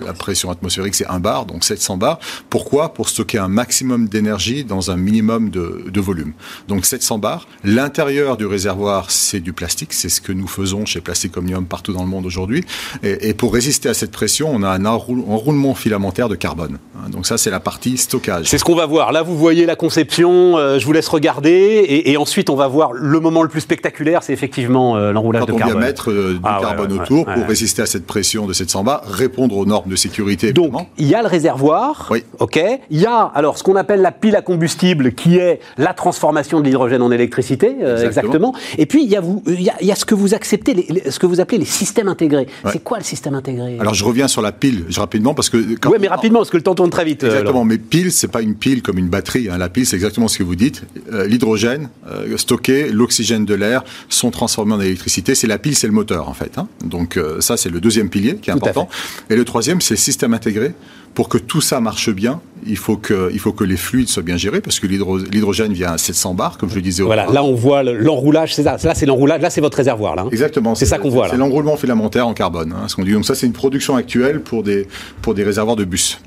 La, pression atmosphérique c'est 1 bar, donc 700 bars. Pourquoi? Pour stocker un maximum d'énergie dans un minimum de, de volume. Donc 700 bars. L'intérieur du réservoir c'est du plastique, c'est ce que nous faisons chez Plastic Omnium partout dans le monde aujourd'hui. Et, et, pour résister à cette pression, on a un enroulement filamentaire de carbone. Hein, donc ça c'est la partie stockage. C'est ce qu'on va voir. Là vous voyez la conception, euh, je vous laisse regarder, et, et, ensuite on va voir le moment le plus spectaculaire, c'est effectivement euh, l'enroulage de carbone. On vient mettre euh, du ah carbone autour pour résister à cette pression de 700 bars, répondre aux normes de sécurité. Donc il y a le réservoir, oui. ok. Il y a alors ce qu'on appelle la pile à combustible, qui est la transformation de l'hydrogène en électricité, exactement. Et puis il y a vous, il y a, il y a ce que vous acceptez, les, ce que vous appelez les systèmes intégrés. C'est quoi le système intégré? Alors je reviens sur la pile, rapidement parce que. Oui, mais rapidement parce que le temps tourne très vite. Exactement. mais pile, c'est pas une pile comme une batterie. Hein. La pile, c'est exactement ce que vous dites. L'hydrogène stocké, l'oxygène de l'air sont transformés en électricité. C'est la pile, c'est le moteur en fait. Hein. Donc euh, ça, c'est le deuxième pilier qui est important. Et le troisième, c'est le système intégré. Pour que tout ça marche bien, il faut que, il faut que les fluides soient bien gérés parce que l'hydrogène vient à 700 bars, comme je le disais. Voilà, là on voit l'enroulage, c'est ça. Là c'est l'enroulage, là c'est votre réservoir là. Hein. Exactement. C'est ça qu'on voit. C'est l'enroulement filamentaire en carbone. Hein, ce qu'on dit. Donc ça c'est une production actuelle pour des, pour des réservoirs de bus.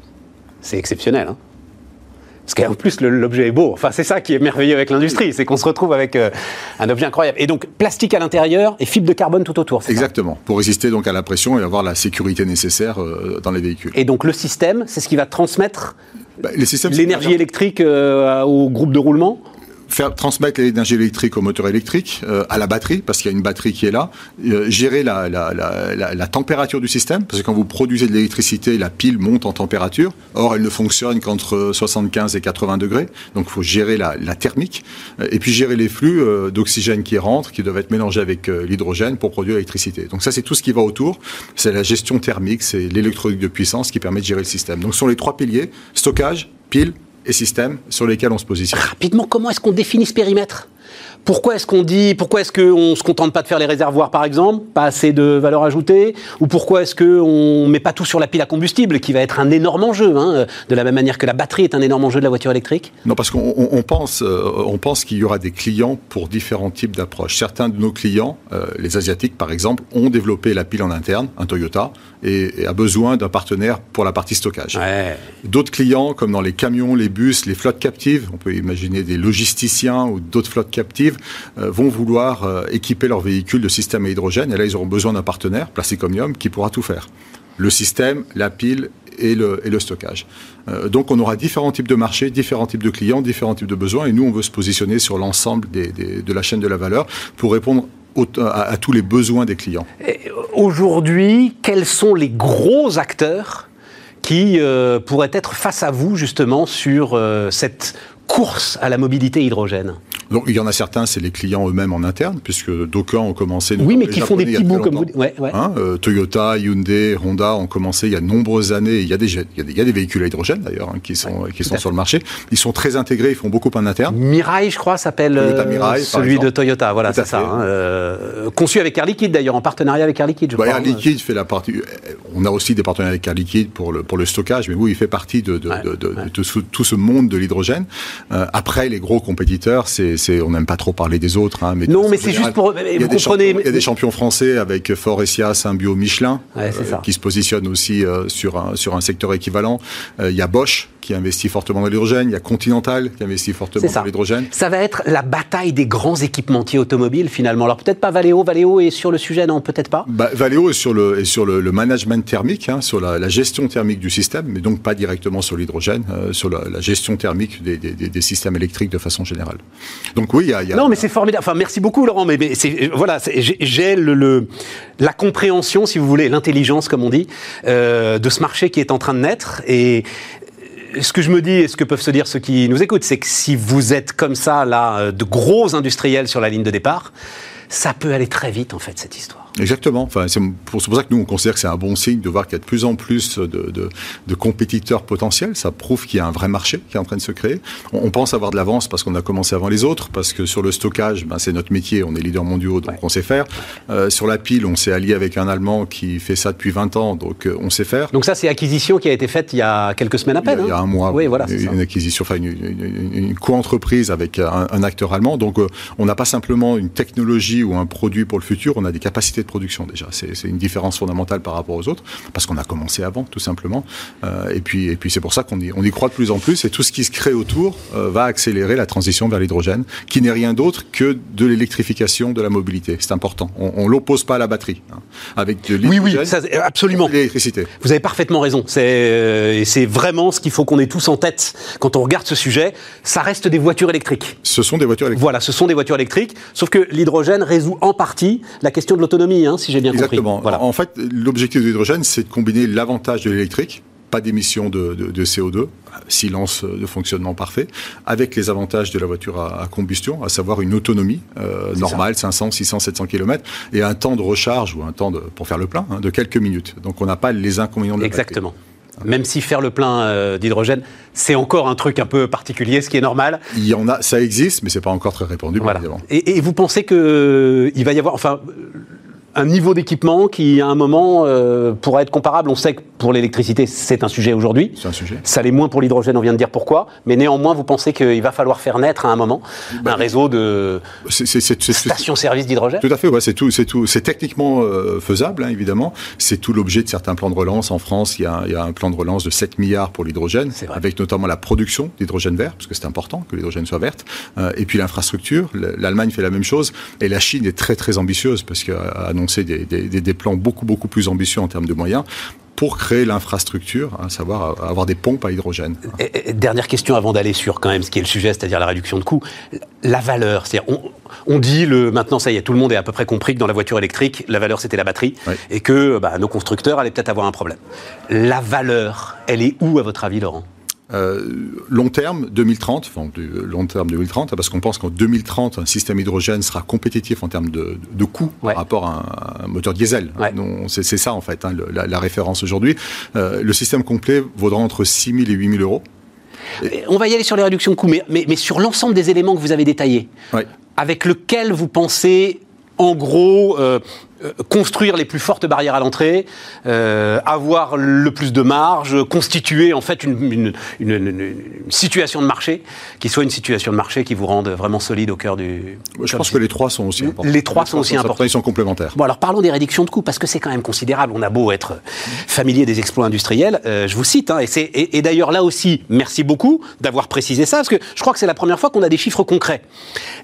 C'est exceptionnel. Hein. Parce qu'en plus, l'objet est beau. Enfin, c'est ça qui est merveilleux avec l'industrie, c'est qu'on se retrouve avec euh, un objet incroyable. Et donc, plastique à l'intérieur et fibre de carbone tout autour. Exactement. pour résister donc à la pression et avoir la sécurité nécessaire euh, dans les véhicules. Et donc, le système, c'est ce qui va transmettre bah, l'énergie électrique euh, au groupe de roulement transmettre l'énergie électrique au moteur électrique, euh, à la batterie, parce qu'il y a une batterie qui est là, euh, gérer la, température du système, parce que quand vous produisez de l'électricité, la pile monte en température, or elle ne fonctionne qu'entre 75 et 80 degrés, donc il faut gérer la, thermique, euh, et puis gérer les flux d'oxygène qui rentrent, qui doivent être mélangés avec l'hydrogène pour produire l'électricité. Donc ça c'est tout ce qui va autour, c'est la gestion thermique, c'est l'électronique de puissance qui permet de gérer le système. Donc ce sont les trois piliers, stockage, pile, et systèmes sur lesquels on se positionne. Rapidement, comment est-ce qu'on définit ce périmètre? Pourquoi est-ce qu'on dit, pourquoi est-ce qu'on se contente pas de faire les réservoirs par exemple, pas assez de valeur ajoutée, ou pourquoi est-ce qu'on met pas tout sur la pile à combustible, qui va être un énorme enjeu, hein, de la même manière que la batterie est un énorme enjeu de la voiture électrique? Non, parce qu'on pense, euh, on pense qu'il y aura des clients pour différents types d'approches. Certains de nos clients, euh, les asiatiques par exemple, ont développé la pile en interne, un Toyota, et, a besoin d'un partenaire pour la partie stockage. D'autres clients, comme dans les camions, les bus, les flottes captives, on peut imaginer des logisticiens ou d'autres flottes captives, euh, vont vouloir euh, équiper leurs véhicules de système à hydrogène. Et là, ils auront besoin d'un partenaire, Plasticomium, qui pourra tout faire. Le système, la pile et le, et le stockage. Euh, donc on aura différents types de marchés, différents types de clients, différents types de besoins. Et nous, on veut se positionner sur l'ensemble de la chaîne de la valeur pour répondre à, tous les besoins des clients. Aujourd'hui, quels sont les gros acteurs qui pourraient être face à vous justement sur cette course à la mobilité hydrogène donc, il y en a certains, c'est les clients eux-mêmes en interne, puisque d'aucuns ont commencé. Oui, mais qui font des petits bouts comme vous. Ouais, ouais. Hein, euh, Toyota, Hyundai, Honda ont commencé il y a de nombreuses années. Il y a des, il y a des, véhicules à hydrogène d'ailleurs hein, qui sont, qui sont sur le marché. Ils sont très intégrés, ils font beaucoup en interne. Mirai, je crois, s'appelle euh, celui de Toyota. Voilà, c'est ça. Hein, euh, conçu avec Air Liquide d'ailleurs, en partenariat avec Air Liquide. Je bah, Air Liquide fait la partie. On a aussi des partenariats avec Air Liquide pour le pour le stockage, mais oui, il fait partie de, de, de, de, tout ce monde de l'hydrogène. Après, les gros compétiteurs, c'est on n'aime pas trop parler des autres. Hein, mais non, mais c'est juste pour. Il y, a des champions, il y a des champions français avec Forestia, Symbio, Michelin, euh, qui se positionnent aussi euh, sur, un, sur un secteur équivalent. Euh, il y a Bosch qui investit fortement dans l'hydrogène. Il y a Continental qui investit fortement dans l'hydrogène. Ça va être la bataille des grands équipementiers automobiles finalement. Alors peut-être pas Valeo. Valeo est sur le sujet, non Peut-être pas? Bah, Valeo est sur le, est sur le, management thermique, hein, sur la, gestion thermique du système, mais donc pas directement sur l'hydrogène, sur la, gestion thermique des, des, des, systèmes électriques de façon générale. Donc oui, il y a, non, mais c'est formidable. Enfin, merci beaucoup, Laurent. Mais, voilà, j'ai la compréhension, si vous voulez, l'intelligence, comme on dit, euh, de ce marché qui est en train de naître. Et ce que je me dis et ce que peuvent se dire ceux qui nous écoutent, c'est que si vous êtes comme ça, là, euh, de gros industriels sur la ligne de départ, ça peut aller très vite, en fait, cette histoire. Exactement. Enfin, c'est pour, ça que nous, on considère que c'est un bon signe de voir qu'il y a de plus en plus de, de, de compétiteurs potentiels. Ça prouve qu'il y a un vrai marché qui est en train de se créer. On, on pense avoir de l'avance parce qu'on a commencé avant les autres, parce que sur le stockage, ben, c'est notre métier, on est leader mondiaux, donc on sait faire. Euh, sur la pile, on s'est allié avec un Allemand qui fait ça depuis 20 ans, donc euh, on sait faire. Donc ça, c'est acquisition qui a été faite il y a quelques semaines à peine. Il y a, il y a hein un mois. Oui, voilà. Une, une acquisition, enfin une, une, une co-entreprise avec un, un, acteur allemand. Donc euh, on n'a pas simplement une technologie ou un produit pour le futur, on a des capacités de production déjà. C'est une différence fondamentale par rapport aux autres, parce qu'on a commencé avant, tout simplement. Euh, et puis, et puis c'est pour ça qu'on y, on y croit de plus en plus. Et tout ce qui se crée autour euh, va accélérer la transition vers l'hydrogène, qui n'est rien d'autre que de l'électrification de la mobilité. C'est important. On, ne l'oppose pas à la batterie. Hein. Avec de oui, oui, ça, absolument. L'électricité. Vous avez parfaitement raison. C'est euh, c'est vraiment ce qu'il faut qu'on ait tous en tête quand on regarde ce sujet. Ça reste des voitures électriques. Ce sont des voitures électriques. Voilà, ce sont des voitures électriques. Sauf que l'hydrogène résout en partie la question de l'autonomie, hein, si j'ai bien Exactement. compris. Voilà. En fait, l'objectif de l'hydrogène, c'est de combiner l'avantage de l'électrique pas d'émissions de, de, de, CO2, silence de fonctionnement parfait, avec les avantages de la voiture à, à combustion, à savoir une autonomie euh, normale, ça. 500, 600, 700 km, et un temps de recharge ou un temps de, pour faire le plein hein, de quelques minutes. Donc on n'a pas les inconvénients de la Exactement. Batterie. Même si faire le plein euh, d'hydrogène, c'est encore un truc un peu particulier, ce qui est normal. Il y en a, ça existe, mais c'est pas encore très répandu. Voilà. Et, et, vous pensez que il va y avoir, enfin, un niveau d'équipement qui, à un moment, euh, pourra être comparable. On sait que pour l'électricité, c'est un sujet aujourd'hui. C'est un sujet. Ça l'est moins pour l'hydrogène, on vient de dire pourquoi. Mais néanmoins, vous pensez qu'il va falloir faire naître à un moment bah, un réseau de stations-service d'hydrogène Tout à fait, ouais, c'est tout, c'est tout, c'est techniquement euh, faisable, hein, évidemment. C'est tout l'objet de certains plans de relance. En France, il y, a, il y a un plan de relance de 7 milliards pour l'hydrogène, avec notamment la production d'hydrogène vert, parce que c'est important que l'hydrogène soit verte. Euh, et puis l'infrastructure. L'Allemagne fait la même chose. Et la Chine est très, très ambitieuse, parce qu'elle annoncé des, des, des, plans beaucoup, beaucoup plus ambitieux en termes de moyens pour créer l'infrastructure, à savoir avoir des pompes à hydrogène. Et, dernière question avant d'aller sur quand même ce qui est le sujet, c'est-à-dire la réduction de coûts. La valeur, c'est-à-dire on, on, dit le maintenant ça y est, tout le monde est à peu près compris que dans la voiture électrique, la valeur c'était la batterie oui. et que bah, nos constructeurs allaient peut-être avoir un problème. La valeur, elle est où à votre avis, Laurent? Long terme, 2030, enfin, du long terme 2030, parce qu'on pense qu'en 2030, un système hydrogène sera compétitif en termes de, de coût ouais. par rapport à un, moteur diesel. Ouais. C'est ça, en fait, hein, la, la, référence aujourd'hui. Euh, le système complet vaudra entre 6 000 et 8 000 euros. On va y aller sur les réductions de coûts, mais, mais, mais sur l'ensemble des éléments que vous avez détaillés, ouais. avec lequel vous pensez, en gros, euh, construire les plus fortes barrières à l'entrée, euh, avoir le plus de marge, constituer en fait une, une, une, une, situation de marché qui soit une situation de marché qui vous rende vraiment solide au cœur du. Je pense que les trois sont aussi importants. Les trois les sont aussi importants. Ils sont complémentaires. Bon alors parlons des réductions de coûts parce que c'est quand même considérable. On a beau être familier des exploits industriels, euh, je vous cite, hein, et, et, et d'ailleurs là aussi, merci beaucoup d'avoir précisé ça parce que je crois que c'est la première fois qu'on a des chiffres concrets.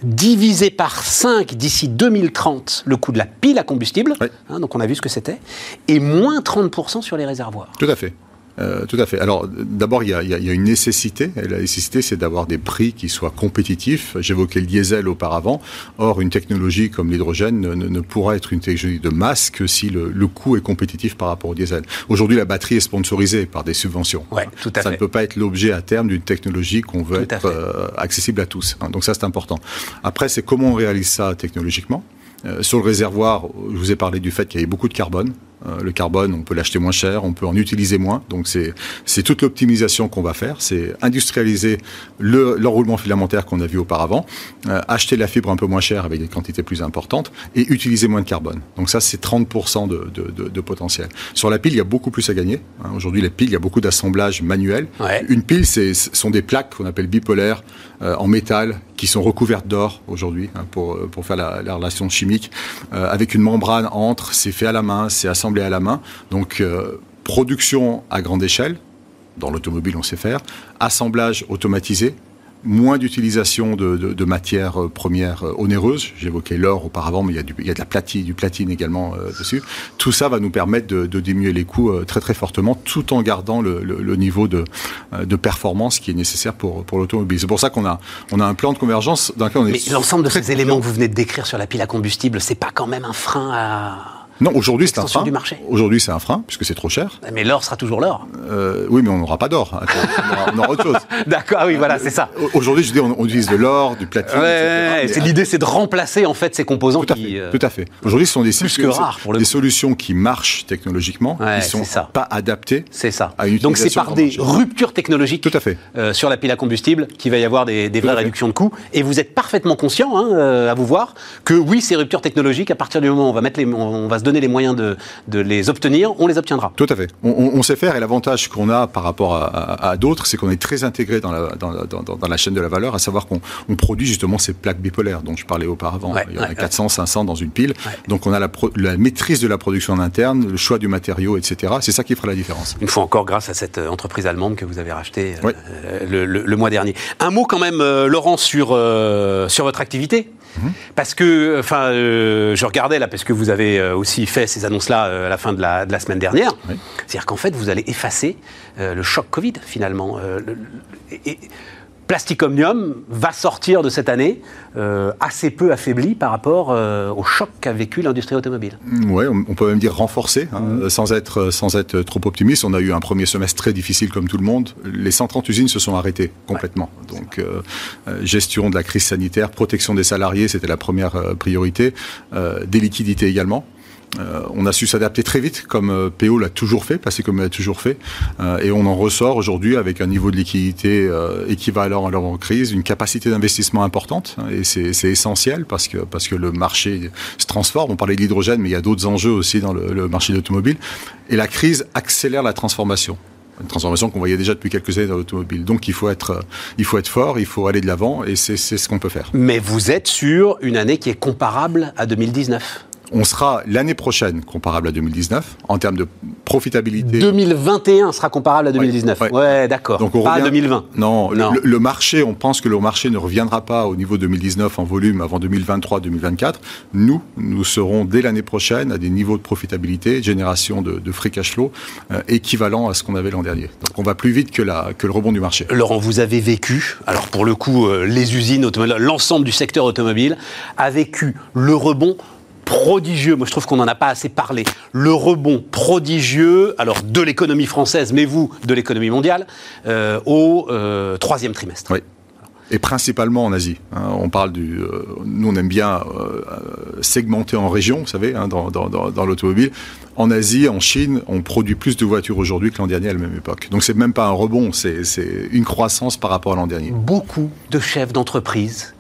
Divisé par 5 d'ici 2030 le coût de la pile à combustible oui. hein, donc on a vu ce que c'était, et moins 30% sur les réservoirs. Tout à fait. Euh, tout à fait. Alors, d'abord, il, y, a une nécessité. Et la nécessité, c'est d'avoir des prix qui soient compétitifs. J'évoquais le diesel auparavant. Or, une technologie comme l'hydrogène ne, ne, pourra être une technologie de masse que si le, le, coût est compétitif par rapport au diesel. Aujourd'hui, la batterie est sponsorisée par des subventions. Ouais, tout à ça fait. ne peut pas être l'objet à terme d'une technologie qu'on veut tout être euh, accessible à tous. Donc ça, c'est important. Après, c'est comment on réalise ça technologiquement? Euh, sur le réservoir, je vous ai parlé du fait qu'il y avait beaucoup de carbone. Euh, le carbone, on peut l'acheter moins cher, on peut en utiliser moins. Donc c'est c'est toute l'optimisation qu'on va faire. C'est industrialiser le l'enroulement filamentaire qu'on a vu auparavant, euh, acheter la fibre un peu moins chère avec des quantités plus importantes et utiliser moins de carbone. Donc ça c'est 30% de, de, de, de, potentiel. Sur la pile, il y a beaucoup plus à gagner. Hein. Aujourd'hui, les piles, il y a beaucoup d'assemblage manuel. Ouais. Une pile, c'est sont des plaques qu'on appelle bipolaires en métal qui sont recouvertes d'or aujourd'hui hein, pour pour faire la, la relation chimique euh, avec une membrane entre. C'est fait à la main, c'est assemblé à la main. Donc, euh, production à grande échelle, dans l'automobile on sait faire, assemblage automatisé, moins d'utilisation de, de, de, matières premières onéreuses. J'évoquais l'or auparavant, mais il y a, du, il y a de la platine, du platine également euh, dessus. Tout ça va nous permettre de, de diminuer les coûts euh, très très fortement, tout en gardant le, le, le niveau de, euh, de performance qui est nécessaire pour, pour l'automobile. C'est pour ça qu'on a, on a un plan de convergence dans lequel on est. Mais l'ensemble de ces éléments que vous venez de décrire sur la pile à combustible, c'est pas quand même un frein à Non, aujourd'hui c'est un frein. Aujourd'hui c'est un frein puisque c'est trop cher. Mais l'or sera toujours l'or. Euh, oui, mais on n'aura pas d'or. On, aura, on aura autre chose. [laughs] D'accord, oui, voilà, c'est ça. Aujourd'hui, je dis, on, on utilise de l'or, du platine. Ouais, etc. ouais, l'idée, c'est de remplacer en fait ces composants Tout à qui. fait. euh, Tout à fait. Aujourd'hui, ce sont des, plus que rares, pour le des coup. solutions qui marchent technologiquement, Ouais, qui sont c'est ça. pas adaptées. C'est ça. à une Donc c'est par des ruptures technologiques Tout à fait. euh, sur la pile à combustible qu'il va y avoir des, vraies réductions de coûts. Et vous êtes parfaitement conscient, hein, euh, à vous voir, que oui, ces ruptures technologiques, à partir du moment où on va, mettre les, on va se donner les moyens de, de les obtenir, on les obtiendra. Tout à fait. On, on- on sait faire et l'avantage qu'on a par rapport à, à- à d'autres, c'est qu'on est très intégré dans la, dans, la- dans- dans- dans la chaîne de la valeur, à savoir qu'on on produit justement ces plaques bipolaires dont je parlais auparavant. Ouais, Il y en a ouais, 400, 500 dans une pile. Donc on a la, pro- la maîtrise de la production en interne, le choix du matériau, etc. C'est ça qui fera la différence. Une fois encore, grâce à cette euh, entreprise allemande que vous avez rachetée euh, euh, le, le- le mois dernier. Un mot quand même, euh, Laurent, sur, euh, sur votre activité? Mhm. Parce que, enfin, euh, je regardais là, parce que vous avez euh, aussi fait ces annonces-là euh, à la fin de la, de la semaine dernière. Oui. C'est-à-dire qu'en fait, vous allez effacer le choc Covid, finalement. Le- le- et- Plastic Omnium va sortir de cette année euh, assez peu affaibli par rapport euh, au choc qu'a vécu l'industrie automobile. Oui, on, peut même dire renforcé, hein, sans, être, sans être trop optimiste. On a eu un premier semestre très difficile comme tout le monde. Les 130 usines se sont arrêtées complètement. Donc, euh, euh, gestion de la crise sanitaire, protection des salariés, c'était la première euh, priorité. Euh, des liquidités également. Euh, on a su s'adapter très vite, comme euh, PO l'a toujours fait, passé comme l'a toujours fait, Euh, et on en ressort aujourd'hui avec un niveau de liquidité euh, équivalent à l'avant-crise, une capacité d'investissement importante, hein, et c'est essentiel parce que, parce que le marché se transforme. On parlait de l'hydrogène, mais il y a d'autres enjeux aussi dans le, le marché de l'automobile, et la crise accélère la transformation. Une transformation qu'on voyait déjà depuis quelques années dans l'automobile. Donc il faut être, euh, il faut être fort, il faut aller de l'avant, et c'est ce qu'on peut faire. Mais vous êtes sur une année qui est comparable à 2019. On sera l'année prochaine comparable à 2019 en termes de profitabilité. 2021 sera comparable à 2019. Ouais, Ouais. d'accord. Donc on Pas à revient- 2020. Non, Non. Le, le marché, on pense que le marché ne reviendra pas au niveau 2019 en volume avant 2023-2024. Nous, nous serons dès l'année prochaine à des niveaux de profitabilité, génération de, de free cash flow euh, équivalents à ce qu'on avait l'an dernier. Donc on va plus vite que, la, que le rebond du marché. Laurent, vous avez vécu, alors pour le coup, euh, les usines automobiles, l'ensemble du secteur automobile a vécu le rebond prodigieux, moi je trouve qu'on n'en a pas assez parlé, le rebond prodigieux, alors de l'économie française, mais vous, de l'économie mondiale, euh, au euh, troisième trimestre. Oui. Et principalement en Asie. hein. on parle du. euh, nous, on aime bien segmenter en régions, vous savez, hein, dans, dans- dans- dans l'automobile. En Asie, en Chine, on produit plus de voitures aujourd'hui que l'an dernier à la même époque. Donc, c'est même pas un rebond, c'est une croissance par rapport à l'an dernier. Beaucoup de chefs d'entreprise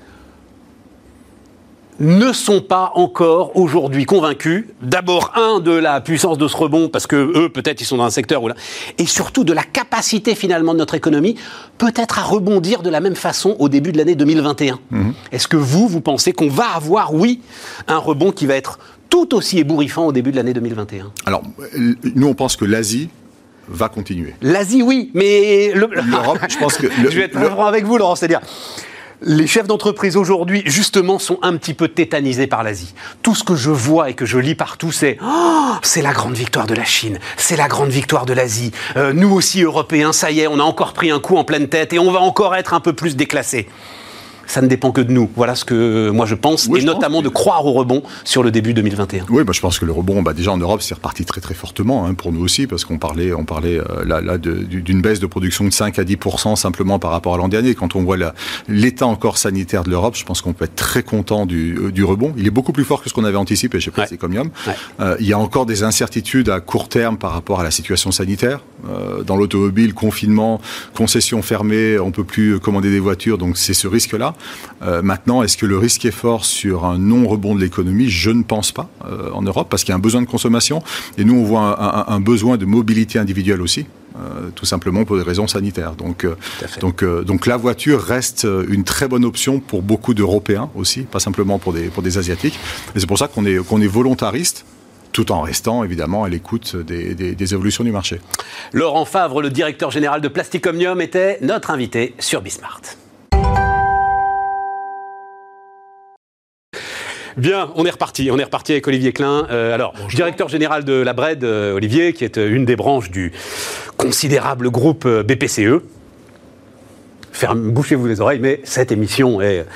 ne sont pas encore aujourd'hui convaincus, d'abord, un, de la puissance de ce rebond, parce que eux, peut-être, ils sont dans un secteur où là, et surtout de la capacité finalement de notre économie, peut-être à rebondir de la même façon au début de l'année 2021. Est-ce que vous, vous pensez qu'on va avoir, oui, un rebond qui va être tout aussi ébouriffant au début de l'année 2021 Alors, nous, on pense que l'Asie va continuer. L'Asie, oui, mais le- L'Europe, je pense que [laughs] le- je vais être le- franc avec vous, Laurent. C'est-à-dire, les chefs d'entreprise aujourd'hui, justement, sont un petit peu tétanisés par l'Asie. Tout ce que je vois et que je lis partout, c'est Oh, c'est la grande victoire de la Chine, c'est la grande victoire de l'Asie. Euh, nous aussi, Européens, ça y est, on a encore pris un coup en pleine tête et on va encore être un peu plus déclassés. Ça ne dépend que de nous. Voilà ce que moi je pense, Oui, et je notamment de croire au rebond sur le début 2021. Oui, bah, je pense que le rebond, bah, déjà en Europe, c'est reparti très très fortement hein, pour nous aussi, parce qu'on parlait, on parlait euh, là, là d'une baisse de production de 5 à 10 simplement par rapport à l'an dernier. Quand on voit l'état encore sanitaire de l'Europe, je pense qu'on peut être très content du, euh, du rebond. Il est beaucoup plus fort que ce qu'on avait anticipé chez Plastic Omnium. Ouais. Euh, il y a encore des incertitudes à court terme par rapport à la situation sanitaire. Euh, dans l'automobile, confinement, concessions fermées, on peut plus commander des voitures, donc c'est ce risque-là. Euh, maintenant, est-ce que le risque est fort sur un non-rebond de l'économie? Je ne pense pas euh, en Europe, parce qu'il y a un besoin de consommation, et nous on voit un, un- un besoin de mobilité individuelle aussi. euh, tout simplement pour des raisons sanitaires. Donc, euh, donc, euh, donc la voiture reste une très bonne option pour beaucoup d'Européens aussi, pas simplement pour des, pour des Asiatiques. Et c'est pour ça qu'on est, qu'on est volontariste, tout en restant évidemment à l'écoute des, des- des évolutions du marché. Laurent Favre, le directeur général de Plastic Omnium, était notre invité sur Bismart. Bien, on est reparti. On est reparti avec Olivier Klein. Euh, alors, directeur général de la BRED, euh, Olivier, qui est euh, une des branches du considérable groupe BPCE. bouchez-vous les oreilles, mais cette émission est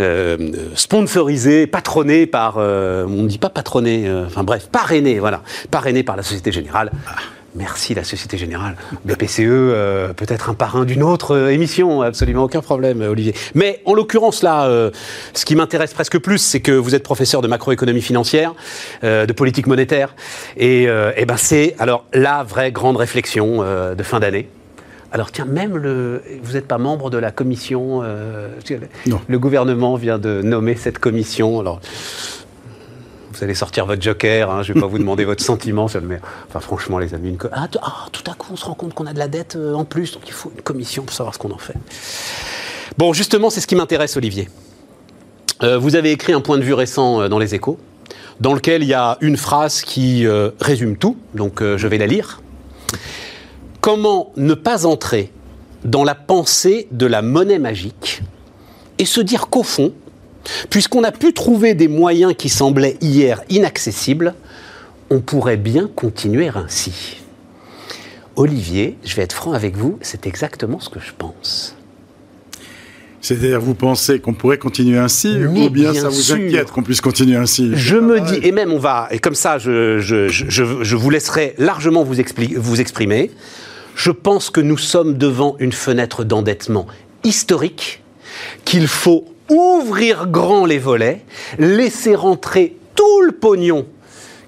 euh, sponsorisée, patronnée par, on ne dit pas patronnée, enfin bref, parrainée, voilà, parrainée par la Société Générale. Merci la Société Générale. BPCE, euh, peut-être un parrain d'une autre euh, émission, absolument aucun problème, Olivier. Mais en l'occurrence, là, euh, ce qui m'intéresse presque plus, c'est que vous êtes professeur de macroéconomie financière, de politique monétaire, et, et ben c'est alors la vraie grande réflexion de fin d'année. Alors tiens, même le, vous n'êtes pas membre de la commission. non. Le gouvernement vient de nommer cette commission. Alors vous allez sortir votre joker, hein, je ne vais pas vous demander votre sentiment le mais Enfin, franchement, les amis, une ah, ah, tout à coup, on se rend compte qu'on a de la dette euh, en plus, donc il faut une commission pour savoir ce qu'on en fait. Bon, justement, c'est ce qui m'intéresse, Olivier. Euh, vous avez écrit un point de vue récent euh, dans Les Échos, dans lequel il y a une phrase qui résume tout, donc je vais la lire. Comment ne pas entrer dans la pensée de la monnaie magique et se dire qu'au fond, Puisqu'on a pu trouver des moyens qui semblaient hier inaccessibles, on pourrait bien continuer ainsi. Olivier, je vais être franc avec vous, c'est exactement ce que je pense. C'est-à-dire, vous pensez qu'on pourrait continuer ainsi, ou bien, ça vous inquiète qu'on puisse continuer ainsi? Je me dis, et même on va, et comme ça, je, vous laisserai largement vous, vous exprimer. Je pense que nous sommes devant une fenêtre d'endettement historique qu'il faut ouvrir grand les volets, laisser rentrer tout le pognon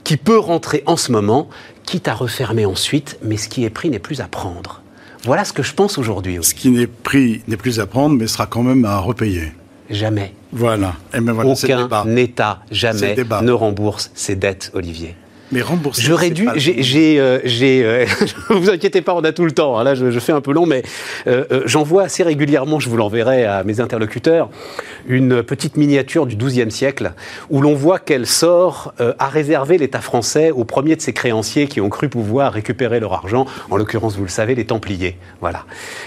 qui peut rentrer en ce moment, quitte à refermer ensuite, mais ce qui est pris n'est plus à prendre. Voilà ce que je pense aujourd'hui. Ce qui n'est pris n'est plus à prendre, mais sera quand même à repayer. Jamais. Voilà. Et ben voilà Aucun État jamais ne rembourse ses dettes, Olivier. Mais rembourser. J'aurais dû. J'ai. Euh, euh, [laughs] vous inquiétez pas, on a tout le temps. Hein. Là, je, fais un peu long, mais euh, j'envoie assez régulièrement, je vous l'enverrai à mes interlocuteurs, une petite miniature du XIIe siècle où l'on voit qu'elle sort à réserver l'État français aux premiers de ses créanciers qui ont cru pouvoir récupérer leur argent. En l'occurrence, vous le savez, les Templiers. Voilà.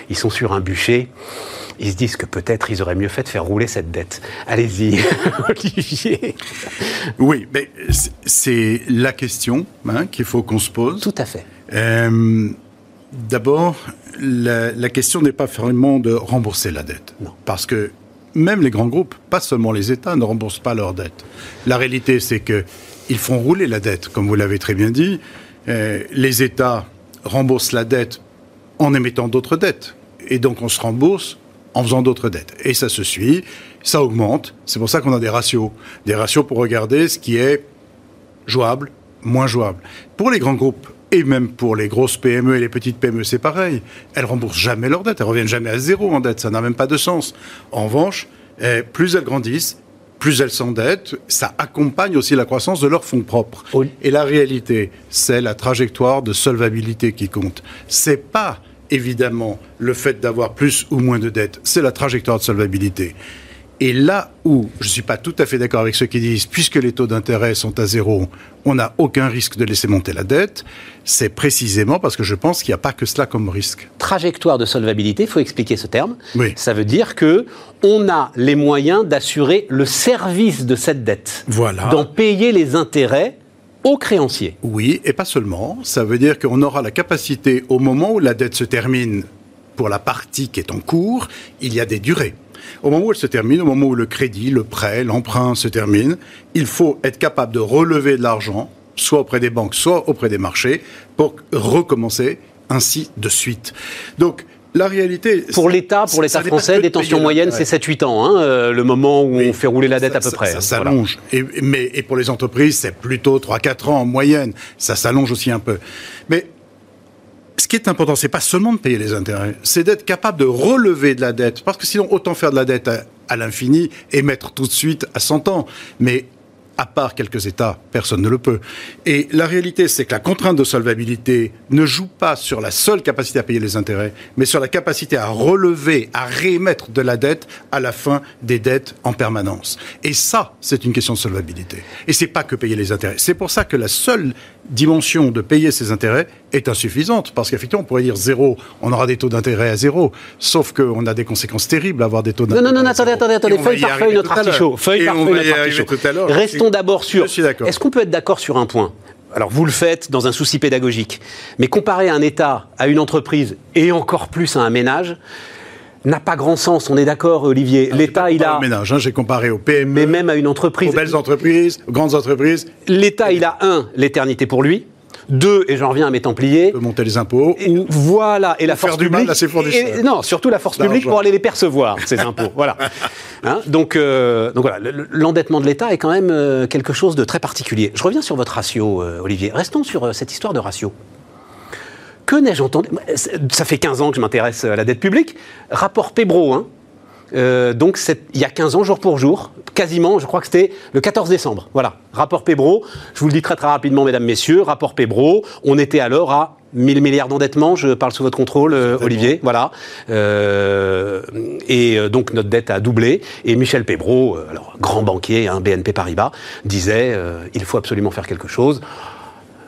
Ils sont sur un bûcher ils se disent que peut-être ils auraient mieux fait de faire rouler cette dette. Allez-y, [laughs] Olivier. Oui, mais c'est la question hein, qu'il faut qu'on se pose. Tout à fait. Euh, d'abord, la, question n'est pas vraiment de rembourser la dette. Non. Parce que même les grands groupes, pas seulement les États, ne remboursent pas leur dette. La réalité, c'est qu'ils font rouler la dette, comme vous l'avez très bien dit. Euh, les États remboursent la dette en émettant d'autres dettes. Et donc on se rembourse en faisant d'autres dettes. Et ça se suit, ça augmente. C'est pour ça qu'on a des ratios. Des ratios pour regarder ce qui est jouable, moins jouable. Pour les grands groupes et même pour les grosses PME et les petites PME, c'est pareil. Elles remboursent jamais leurs dettes. Elles reviennent jamais à zéro en dette. Ça n'a même pas de sens. En revanche, eh, plus elles grandissent, plus elles s'endettent, ça accompagne aussi la croissance de leurs fonds propres. Et la réalité, c'est la trajectoire de solvabilité qui compte. C'est pas évidemment le fait d'avoir plus ou moins de dettes, c'est la trajectoire de solvabilité. Et là où je ne suis pas tout à fait d'accord avec ceux qui disent, puisque les taux d'intérêt sont à zéro, on n'a aucun risque de laisser monter la dette, c'est précisément parce que je pense qu'il n'y a pas que cela comme risque. Trajectoire de solvabilité, il faut expliquer ce terme. Oui. Ça veut dire que on a les moyens d'assurer le service de cette dette. Voilà. D'en payer les intérêts aux créanciers. Oui, et pas seulement. Ça veut dire qu'on aura la capacité, au moment où la dette se termine, pour la partie qui est en cours, il y a des durées. Au moment où elle se termine, au moment où le crédit, le prêt, l'emprunt se termine, il faut être capable de relever de l'argent, soit auprès des banques, soit auprès des marchés, pour recommencer ainsi de suite. Donc, la réalité. Pour l'État, pour l'État français, des tensions moyennes, c'est 7-8 ans, hein, euh, le moment où on fait rouler la dette à peu près. Ça, s'allonge. Et, mais, et pour les entreprises, c'est plutôt 3-4 ans en moyenne. Ça s'allonge aussi un peu. Mais ce qui est important, c'est pas seulement de payer les intérêts, c'est d'être capable de relever de la dette. Parce que sinon, autant faire de la dette à, l'infini et mettre tout de suite à 100 ans. Mais à part quelques États, personne ne le peut. Et la réalité, c'est que la contrainte de solvabilité ne joue pas sur la seule capacité à payer les intérêts, mais sur la capacité à relever, à réémettre de la dette à la fin des dettes en permanence. Et ça, c'est une question de solvabilité. Et c'est pas que payer les intérêts. C'est pour ça que la seule dimension de payer ces intérêts est insuffisante, parce qu'effectivement, on pourrait dire zéro, on aura des taux d'intérêt à zéro, sauf qu'on a des conséquences terribles à avoir des taux d'intérêt. Non, non, non, attendez, attendez, attendez, feuille par feuille, notre artichaut. Feuille par feuille, notre artichaut. Restons d'abord sur. Est-ce qu'on peut être d'accord sur un point? Alors vous le faites dans un souci pédagogique, mais comparer un État à une entreprise et encore plus à un ménage, n'a pas grand sens, on est d'accord, Olivier. L'État, il a. ménage, hein, j'ai comparé au PME. Mais même à une entreprise. Aux belles entreprises, aux grandes entreprises. L'État, il a un, l'éternité pour lui. Deux, et j'en reviens à mes Templiers. De monter les impôts. ou voilà, et la force du publique. Mal à ses et, non, surtout la force publique pour aller les percevoir, ces impôts. [laughs] Voilà. Hein, donc, euh, donc voilà, l'endettement de l'État est quand même euh, quelque chose de très particulier. Je reviens sur votre ratio, euh, Olivier. Restons sur cette histoire de ratio. Que n'ai-je entendu? Ça fait 15 ans que je m'intéresse à la dette publique. Rapport Pébro, hein, euh, donc il y a 15 ans, jour pour jour, quasiment, je crois que c'était le 14 décembre. Voilà, rapport Pébro. Je vous le dis très très rapidement, mesdames, messieurs, rapport Pébro. On était alors à 1000 milliards d'endettement, je parle sous votre contrôle, euh, Olivier, voilà. Euh, et donc notre dette a doublé. Et Michel Pébro, alors grand banquier, hein, BNP Paribas, disait il faut absolument faire quelque chose.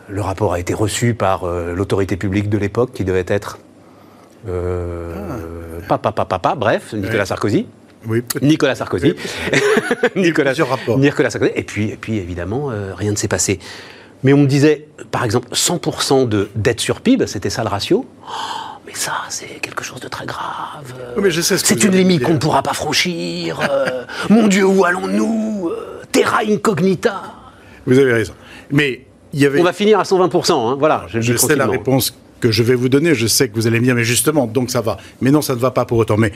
Le rapport a été reçu par l'autorité publique de l'époque, qui devait être euh, papa, papa, papa, bref, Nicolas Sarkozy. Oui, Nicolas Sarkozy. [laughs] Nicolas, Nicolas Sarkozy. Et puis, et puis évidemment, euh, rien ne s'est passé. Mais on me disait, par exemple, 100% de dette sur PIB, c'était ça le ratio. Oh, mais ça, c'est quelque chose de très grave. c'est une limite qu'on ne pourra pas franchir. Euh, [laughs] mon Dieu, où allons-nous euh, Terra incognita. Vous avez raison. Mais il y avait... On va finir à 120%. Hein, voilà, je, je sais la réponse que je vais vous donner. Je sais que vous allez me dire, mais justement, donc ça va. Mais non, ça ne va pas pour autant. Mais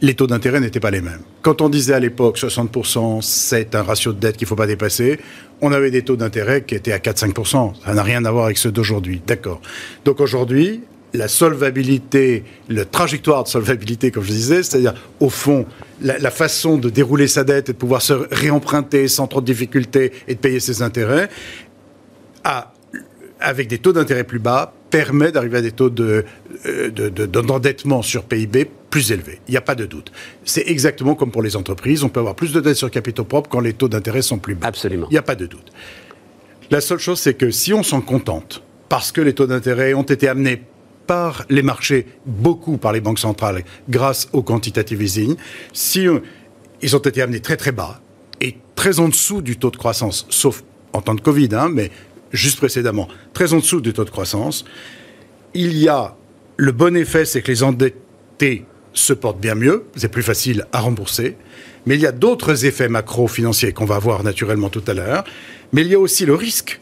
les taux d'intérêt n'étaient pas les mêmes. Quand on disait à l'époque 60%, c'est un ratio de dette qu'il ne faut pas dépasser, on avait des taux d'intérêt qui étaient à 4-5%. Ça n'a rien à voir avec ceux d'aujourd'hui. D'accord. Donc aujourd'hui, la solvabilité, la trajectoire de solvabilité, comme je disais, c'est-à-dire, au fond, la, la, façon de dérouler sa dette et de pouvoir se réemprunter sans trop de difficultés et de payer ses intérêts, a avec des taux d'intérêt plus bas, permet d'arriver à des taux euh, d'endettement de, de, sur PIB plus élevés. Il n'y a pas de doute. C'est exactement comme pour les entreprises. On peut avoir plus de dettes sur capitaux propres quand les taux d'intérêt sont plus bas. Absolument. Il n'y a pas de doute. La seule chose, c'est que si on s'en contente, parce que les taux d'intérêt ont été amenés par les marchés, beaucoup par les banques centrales, grâce au quantitative easing, si euh, ils ont été amenés très très bas et très en dessous du taux de croissance, sauf en temps de Covid, hein, mais juste précédemment, très en dessous du taux de croissance. Il y a le bon effet, c'est que les endettés se portent bien mieux, c'est plus facile à rembourser. Mais il y a d'autres effets macro-financiers qu'on va voir naturellement tout à l'heure. Mais il y a aussi le risque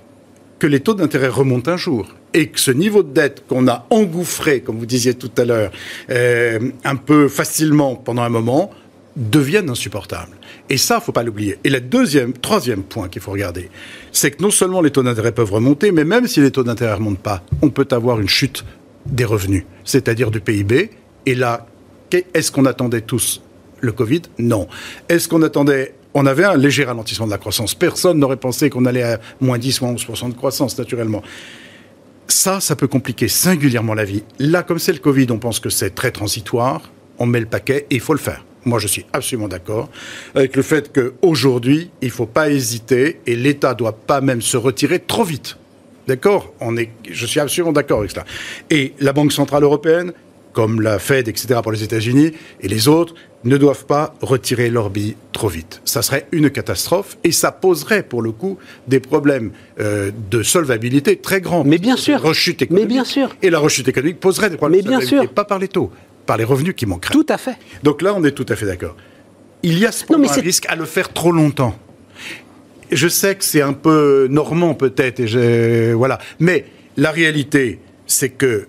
que les taux d'intérêt remontent un jour et que ce niveau de dette qu'on a engouffré, comme vous disiez tout à l'heure, euh, un peu facilement pendant un moment, devienne insupportable. Et ça, faut pas l'oublier. Et le deuxième, troisième point qu'il faut regarder, c'est que non seulement les taux d'intérêt peuvent remonter, mais même si les taux d'intérêt ne remontent pas, on peut avoir une chute des revenus, c'est-à-dire du PIB. Et là, est-ce qu'on attendait tous le Covid? Non. Est-ce qu'on attendait on avait un léger ralentissement de la croissance. Personne n'aurait pensé qu'on allait à moins 10, moins 11% de croissance, naturellement. Ça, ça peut compliquer singulièrement la vie. Là, comme c'est le Covid, on pense que c'est très transitoire, on met le paquet et il faut le faire. Moi, je suis absolument d'accord avec le fait qu'aujourd'hui, il ne faut pas hésiter et l'État ne doit pas même se retirer trop vite. D'accord? On est, Je suis absolument d'accord avec cela. Et la Banque Centrale Européenne, comme la Fed, etc., pour les États-Unis, et les autres, ne doivent pas retirer leur bille trop vite. Ça serait une catastrophe et ça poserait, pour le coup, des problèmes euh, de solvabilité très grands. Mais bien sûr. Rechute économique. Mais bien sûr. Et la rechute économique poserait des problèmes Mais bien sûr. pas par les taux par les revenus qui manqueraient. Tout à fait. Donc là, on est tout à fait d'accord. Il y a cependant un risque à le faire trop longtemps. Je sais que c'est un peu normand peut-être, et voilà. Mais la réalité, c'est que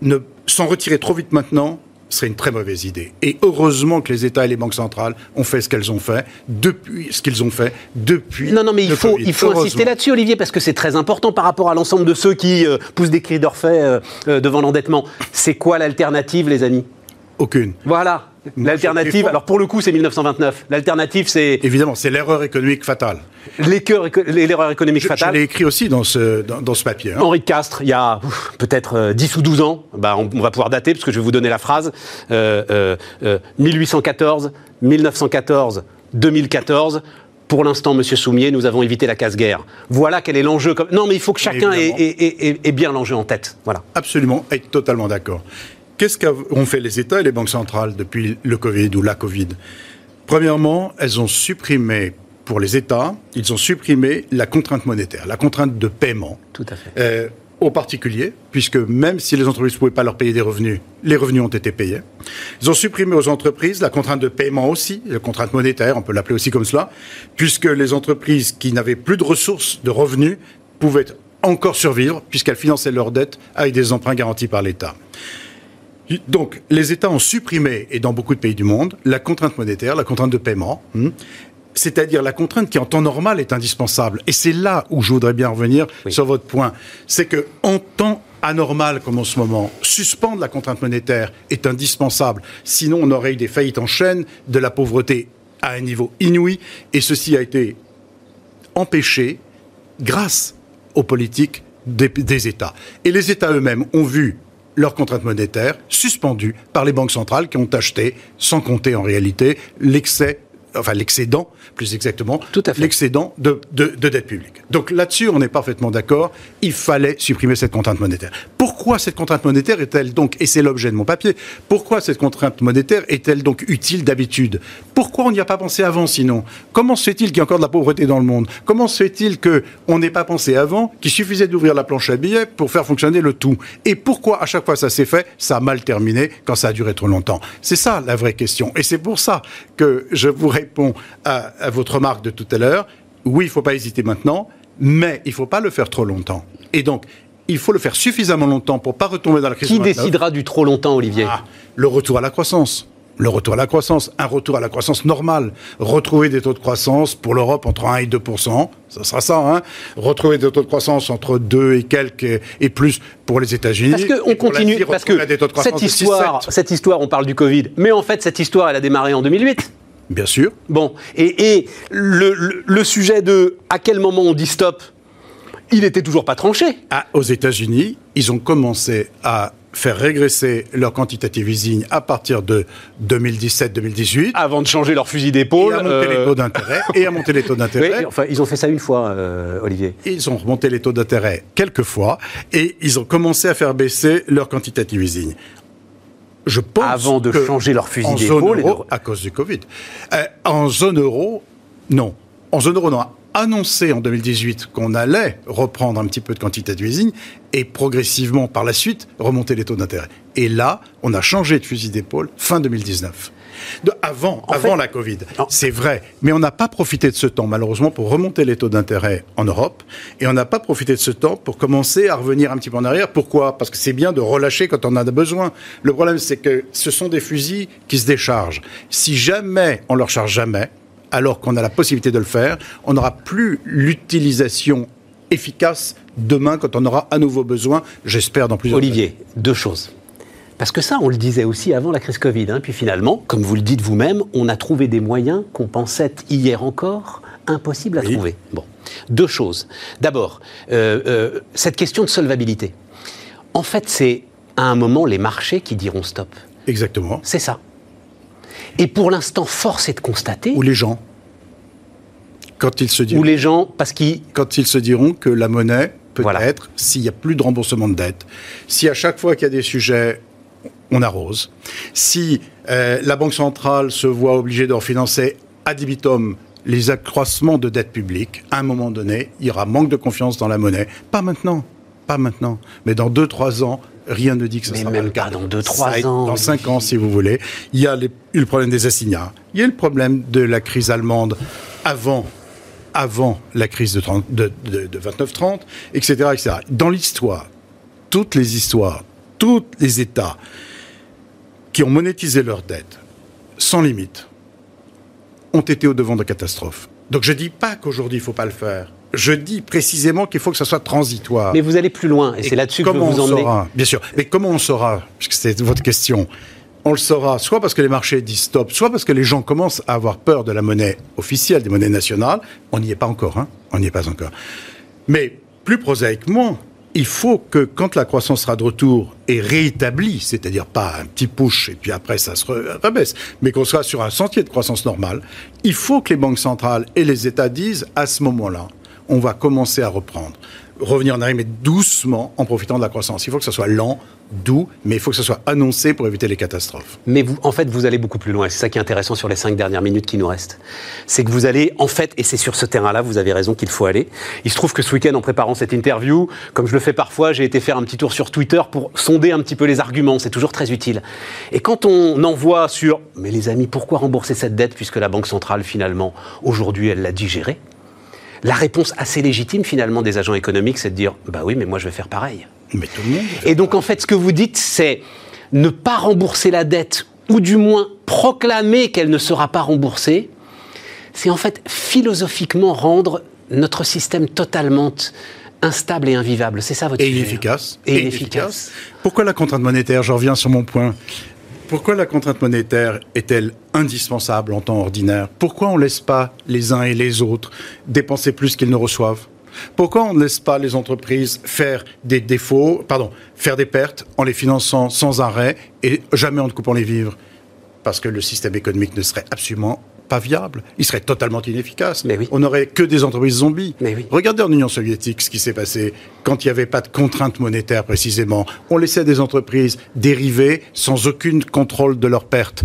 ne s'en retirer trop vite maintenant, serait une très mauvaise idée. Et heureusement que les États et les banques centrales ont fait ce qu'elles ont fait depuis ce qu'ils ont fait depuis. Non, non, mais il faut, il faut insister là-dessus, Olivier, parce que c'est très important par rapport à l'ensemble de ceux qui euh, poussent des cris d'orfait euh, euh, devant l'endettement. C'est quoi l'alternative, les amis? Aucune. Voilà. L'alternative, alors pour le coup, c'est 1929. L'alternative, c'est. Évidemment, c'est l'erreur économique fatale. L'erreur économique fatale. Je l'ai écrit aussi dans ce, dans, ce papier. Hein. Henri Castres, il y a peut-être 10 euh, ou 12 ans, bah, on, va pouvoir dater, parce que je vais vous donner la phrase. 1814, 1914, 2014 pour l'instant, Monsieur Soumier, nous avons évité la casse-guerre. Voilà quel est l'enjeu. Non, mais il faut que chacun ait, bien l'enjeu en tête. Voilà. Absolument, être totalement d'accord. Qu'est-ce qu'ont fait les États et les banques centrales depuis le Covid ou la Covid? Premièrement, elles ont supprimé pour les États, ils ont supprimé la contrainte monétaire, la contrainte de paiement. Tout à fait. Euh, aux particuliers, puisque même si les entreprises ne pouvaient pas leur payer des revenus, les revenus ont été payés. Ils ont supprimé aux entreprises la contrainte de paiement aussi, la contrainte monétaire, on peut l'appeler aussi comme cela, puisque les entreprises qui n'avaient plus de ressources, de revenus, pouvaient encore survivre, puisqu'elles finançaient leurs dettes avec des emprunts garantis par l'État. Donc, les États ont supprimé, et dans beaucoup de pays du monde, la contrainte monétaire, la contrainte de paiement. Hmm, c'est-à-dire la contrainte qui en temps normal est indispensable. Et c'est là où je voudrais bien revenir sur votre point. C'est que en temps anormal comme en ce moment, suspendre la contrainte monétaire est indispensable. Sinon, on aurait eu des faillites en chaîne, de la pauvreté à un niveau inouï. Et ceci a été empêché grâce aux politiques des, des États. Et les États eux-mêmes ont vu leurs contraintes monétaires suspendues par les banques centrales qui ont acheté, sans compter en réalité, l'excès enfin l'excédent, plus exactement, l'excédent de, de, de, dette publique. Donc là-dessus, on est parfaitement d'accord, il fallait supprimer cette contrainte monétaire. Pourquoi cette contrainte monétaire est-elle donc, et c'est l'objet de mon papier, pourquoi cette contrainte monétaire est-elle donc utile d'habitude? Pourquoi on n'y a pas pensé avant sinon? Comment se fait-il qu'il y ait encore de la pauvreté dans le monde? Comment se fait-il qu'on n'ait pas pensé avant qu'il suffisait d'ouvrir la planche à billets pour faire fonctionner le tout? Et pourquoi à chaque fois ça s'est fait, ça a mal terminé quand ça a duré trop longtemps? C'est ça la vraie question. Et c'est pour ça que je voudrais réponds à, votre remarque de tout à l'heure. Oui, il ne faut pas hésiter maintenant, mais il ne faut pas le faire trop longtemps. Et donc, il faut le faire suffisamment longtemps pour ne pas retomber dans la crise. Qui décidera du trop longtemps, Olivier? Ah, Le retour à la croissance. Le retour à la croissance, un retour à la croissance normale. Retrouver des taux de croissance pour l'Europe entre 1 et 2 ça sera ça. Hein Retrouver des taux de croissance entre 2 et quelques et plus pour les États-Unis. Parce qu'on continue, parce que cette histoire, cette histoire, on parle du Covid, mais en fait, cette histoire, elle a démarré en 2008. Bien sûr. Bon, et, le, sujet de à quel moment on dit stop, il n'était toujours pas tranché. Ah, aux États-Unis, ils ont commencé à faire régresser leur quantitative easing à partir de 2017-2018. Avant de changer leur fusil d'épaule. Et à monter les euh, taux d'intérêt. [laughs] et à monter les taux d'intérêt. enfin, ils ont fait ça une fois, euh, Olivier. Ils ont remonté les taux d'intérêt quelques fois et ils ont commencé à faire baisser leur quantitative easing je pense avant de changer leur fusil d'épaule à cause du Covid. Euh, en zone euro, non. En zone euro, on a annoncé en 2018 qu'on allait reprendre un petit peu de quantité de et progressivement par la suite remonter les taux d'intérêt. Et là, on a changé de fusil d'épaule fin 2019 avant, avant la Covid. C'est vrai. Mais on n'a pas profité de ce temps, malheureusement, pour remonter les taux d'intérêt en Europe. Et on n'a pas profité de ce temps pour commencer à revenir un petit peu en arrière. Pourquoi? Parce que c'est bien de relâcher quand on en a besoin. Le problème, c'est que ce sont des fusils qui se déchargent. Si jamais on leur charge jamais, alors qu'on a la possibilité de le faire, on n'aura plus l'utilisation efficace demain quand on aura à nouveau besoin, j'espère, dans plusieurs Olivier, deux choses. Parce que ça, on le disait aussi avant la crise Covid. Hein. Puis finalement, comme vous le dites vous-même, on a trouvé des moyens qu'on pensait hier encore impossibles à trouver. Bon, deux choses. D'abord, euh, euh, cette question de solvabilité. En fait, c'est à un moment les marchés qui diront stop. Exactement. C'est ça. Et pour l'instant, force est de constater. Ou les gens. Quand ils se diront. Ou les gens, parce qu'ils. Quand ils se diront que la monnaie, peut-être, s'il n'y a plus de remboursement de dette, si à chaque fois qu'il y a des sujets on arrose. Si euh, la Banque centrale se voit obligée de refinancer ad libitum les accroissements de dette publique, à un moment donné, il y aura manque de confiance dans la monnaie. Pas maintenant, pas maintenant, mais dans 2-3 ans, rien ne dit que ça sera même le cas. dans 2-3 ans. Dans 5 ans, si vous voulez. Il y a eu le problème des assignats. Il y a eu le problème de la crise allemande avant avant la crise de, de, de, de 29-30, etc., etc. Dans l'histoire, toutes les histoires, tous les États qui ont monétisé leurs dettes sans limite ont été au devant de catastrophes. Donc je ne dis pas qu'aujourd'hui il ne faut pas le faire. Je dis précisément qu'il faut que ça soit transitoire. Mais vous allez plus loin, et, c'est là-dessus que vous vous emmenez. Bien sûr. Mais comment on saura? Puisque c'est votre question. On le saura soit parce que les marchés disent stop, soit parce que les gens commencent à avoir peur de la monnaie officielle, des monnaies nationales. On n'y est pas encore, hein On n'y est pas encore. Mais plus prosaïquement, il faut que quand la croissance sera de retour et réétablie, c'est-à-dire pas un petit push et puis après ça se rebaisse, mais qu'on soit sur un sentier de croissance normale, il faut que les banques centrales et les États disent à ce moment-là, on va commencer à reprendre. Revenir en arrière, mais doucement, en profitant de la croissance. Il faut que ce soit lent, doux, mais il faut que ce soit annoncé pour éviter les catastrophes. Mais vous, en fait, vous allez beaucoup plus loin. C'est ça qui est intéressant sur les cinq dernières minutes qui nous restent. C'est que vous allez, en fait, et c'est sur ce terrain-là, vous avez raison qu'il faut aller. Il se trouve que ce week-end, en préparant cette interview, comme je le fais parfois, j'ai été faire un petit tour sur Twitter pour sonder un petit peu les arguments. C'est toujours très utile. Et quand on envoie sur, mais les amis, pourquoi rembourser cette dette puisque la Banque centrale, finalement, aujourd'hui, elle l'a digérée? La réponse assez légitime finalement des agents économiques, c'est de dire bah oui, mais moi je vais faire pareil. Mais tout le monde. Et donc en fait, ce que vous dites, c'est ne pas rembourser la dette, ou du moins proclamer qu'elle ne sera pas remboursée, c'est en fait philosophiquement rendre notre système totalement instable et invivable. C'est ça votre Et inefficace. Et, inefficace. Pourquoi la contrainte monétaire? Je reviens sur mon point. Pourquoi la contrainte monétaire est-elle indispensable en temps ordinaire? Pourquoi on ne laisse pas les uns et les autres dépenser plus qu'ils ne reçoivent? Pourquoi on ne laisse pas les entreprises faire des défauts, pardon, faire des pertes en les finançant sans arrêt et jamais en ne coupant les vivres? Parce que le système économique ne serait absolument pas viable. Il serait totalement inefficace. Mais oui. On n'aurait que des entreprises zombies. Mais oui. Regardez en Union soviétique ce qui s'est passé quand il n'y avait pas de contraintes monétaires précisément. On laissait des entreprises dériver sans aucun contrôle de leurs pertes.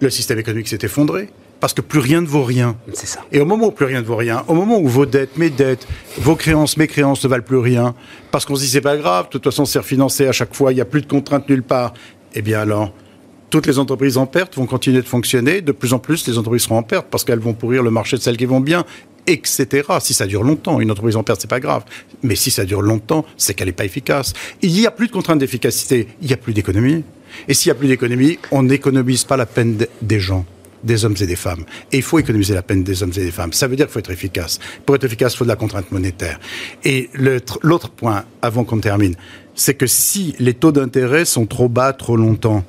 Le système économique s'est effondré parce que plus rien ne vaut rien. C'est ça. Et au moment où plus rien ne vaut rien, au moment où vos dettes, mes dettes, vos créances, mes créances ne valent plus rien, parce qu'on se dit c'est pas grave, de toute façon c'est refinancé à chaque fois, il n'y a plus de contraintes nulle part, eh bien alors, toutes les entreprises en perte vont continuer de fonctionner, de plus en plus les entreprises seront en perte parce qu'elles vont pourrir le marché de celles qui vont bien, etc. Si ça dure longtemps, une entreprise en perte, c'est pas grave. Mais si ça dure longtemps, c'est qu'elle n'est pas efficace. Il n'y a plus de contraintes d'efficacité, il n'y a plus d'économie. Et s'il n'y a plus d'économie, on n'économise pas la peine de- des gens des hommes et des femmes. Et il faut économiser la peine des hommes et des femmes. Ça veut dire qu'il faut être efficace. Pour être efficace, il faut de la contrainte monétaire. Et l'autre point, avant qu'on termine, c'est que si les taux d'intérêt sont trop bas trop longtemps,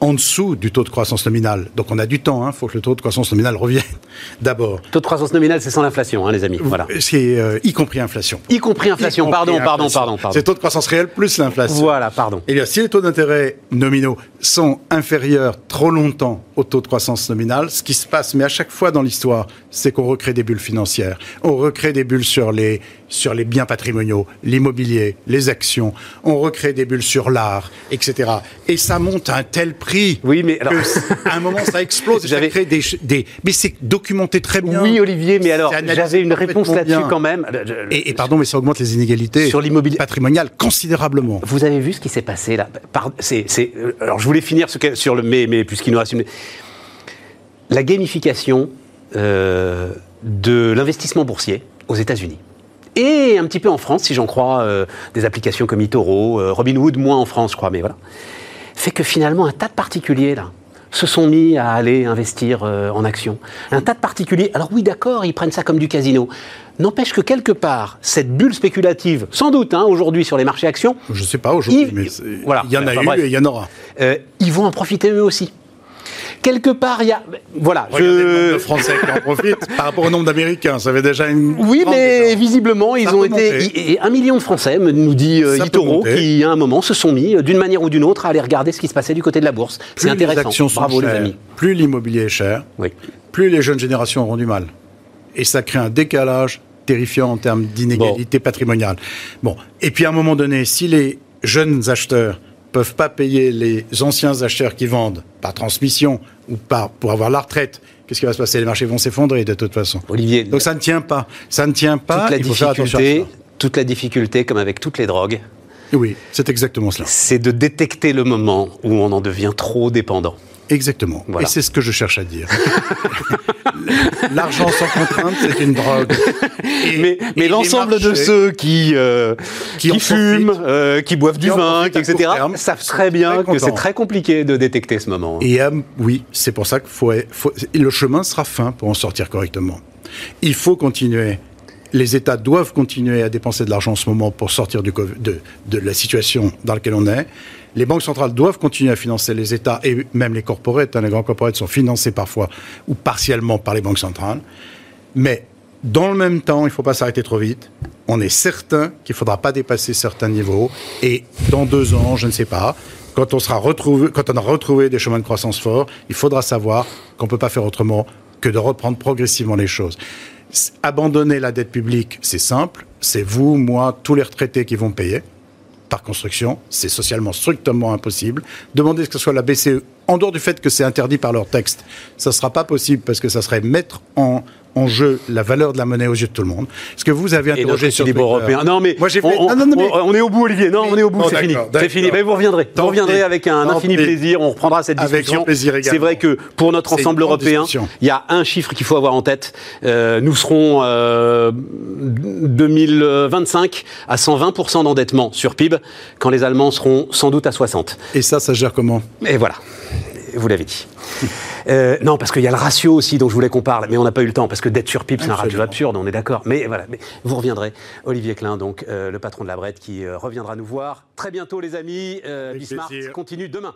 en dessous du taux de croissance nominale, donc on a du temps, il faut que le taux de croissance nominale revienne [laughs] d'abord, Taux de croissance nominale, c'est sans l'inflation, hein, les amis. Voilà. c'est euh, y compris inflation. Y compris inflation. Y compris Pardon, pardon, inflation. pardon, pardon. C'est taux de croissance réelle plus l'inflation. Voilà, pardon. Eh bien, si les taux d'intérêt nominaux sont inférieurs trop longtemps au taux de croissance nominale, ce qui se passe, mais à chaque fois dans l'histoire, c'est qu'on recrée des bulles financières. On recrée des bulles sur les, sur les biens patrimoniaux, l'immobilier, les actions. On recrée des bulles sur l'art, etc. Et ça monte à un tel prix Oui, mais alors- que à un moment, ça explose. [laughs] J'avais- crée des. Mais c'est documenté très bien. Oui, Olivier, mais alors, j'avais une réponse là-dessus quand même. Et, et pardon, mais ça augmente les inégalités Sur l'immobilier. patrimoniales considérablement. Vous avez vu ce qui s'est passé là? Euh, Alors, je voulais finir sur, sur le. Mais, mais puisqu'il nous reste une. La gamification euh, de l'investissement boursier aux États-Unis. Et un petit peu en France, si j'en crois, euh, des applications comme eToro, euh, Robinhood, moins en France, je crois, mais voilà. Fait que finalement, un tas de particuliers, là, se sont mis à aller investir euh, en actions. Un tas de particuliers, alors oui, d'accord, ils prennent ça comme du casino. N'empêche que quelque part, cette bulle spéculative, sans doute, hein, aujourd'hui sur les marchés actions, Je ne sais pas aujourd'hui, Il- mais c'est- voilà. il y en a Enfin, eu bref. et il y en aura. euh, ils vont en profiter eux aussi. Quelque part, il y a. Voilà, Regardez le nombre de Français qui en profitent [laughs] par rapport au nombre d'Américains. Ça avait déjà une. Oui, mais visiblement, ils Ça ont été. et- un million de Français, me- nous dit euh, Ça Itoro, qui à un moment se sont mis, euh, d'une manière ou d'une autre, à aller regarder ce qui se passait du côté de la bourse. C'est Plus intéressant. les actions sont Bravo, les amis. plus l'immobilier est cher, Oui. plus les jeunes générations auront du mal. Et ça crée un décalage terrifiant en termes d'inégalité patrimoniale. Bon, et puis à un moment donné, si les jeunes acheteurs peuvent pas payer les anciens acheteurs qui vendent par transmission ou par pour avoir la retraite, qu'est-ce qui va se passer? Les marchés vont s'effondrer de toute façon. Olivier, Donc ça ne tient pas. Ça ne tient pas. toute la il faut faire attention à difficulté, ça. toute la difficulté, comme avec toutes les drogues, Oui, c'est exactement cela. c'est de détecter le moment où on en devient trop dépendant. Exactement. Voilà. Et c'est ce que je cherche à dire. [laughs] L'argent sans contrainte, c'est une drogue. Et- mais l'ensemble de ceux qui, euh, Qui qui, en fument, euh, qui boivent du qui vin, etc., terme, savent très bien très que c'est très compliqué de détecter ce moment. Et euh, oui, c'est pour ça faut, faut- le chemin sera fin pour en sortir correctement. Il faut continuer. Les États doivent continuer à dépenser de l'argent en ce moment pour sortir de, la situation dans laquelle on est. Les banques centrales doivent continuer à financer les États et même les corporates. hein, les grands corporates sont financés parfois ou partiellement par les banques centrales. Mais dans le même temps, il ne faut pas s'arrêter trop vite. On est certain qu'il ne faudra pas dépasser certains niveaux. Et dans deux ans, je ne sais pas, quand on, sera retrouvé, quand on aura retrouvé des chemins de croissance forts, il faudra savoir qu'on ne peut pas faire autrement que de reprendre progressivement les choses. Abandonner la dette publique, c'est simple. C'est vous, moi, tous les retraités qui vont payer par construction. C'est socialement strictement impossible. Demander que ce soit la BCE, en dehors du fait que c'est interdit par leur texte, ça ne sera pas possible parce que ça serait mettre en, en jeu la valeur de la monnaie aux yeux de tout le monde. Est-ce que vous avez interrogé sur Twitter européen Non, mais, Moi, fait... on, non, non, mais... on, est au bout, Olivier. Non, on est au bout, c'est fini. C'est fini. Mais vous reviendrez. vous reviendrez avec un infini plaisir. On reprendra cette discussion. C'est vrai que pour notre ensemble européen, il y a un chiffre qu'il faut avoir en tête. Euh, nous serons euh, 2025 à 120% d'endettement sur PIB, quand les Allemands seront sans doute à 60. Et ça, ça gère comment? Et voilà vous l'avez dit. Euh, non, parce qu'il y a le ratio aussi dont je voulais qu'on parle, mais on n'a pas eu le temps, parce que dette sur PIB, c'est un ratio absurde, on est d'accord. Mais voilà, mais vous reviendrez. Olivier Klein, donc, euh, le patron de la Brette, qui euh, reviendra nous voir très bientôt, les amis. Bismarck continue demain.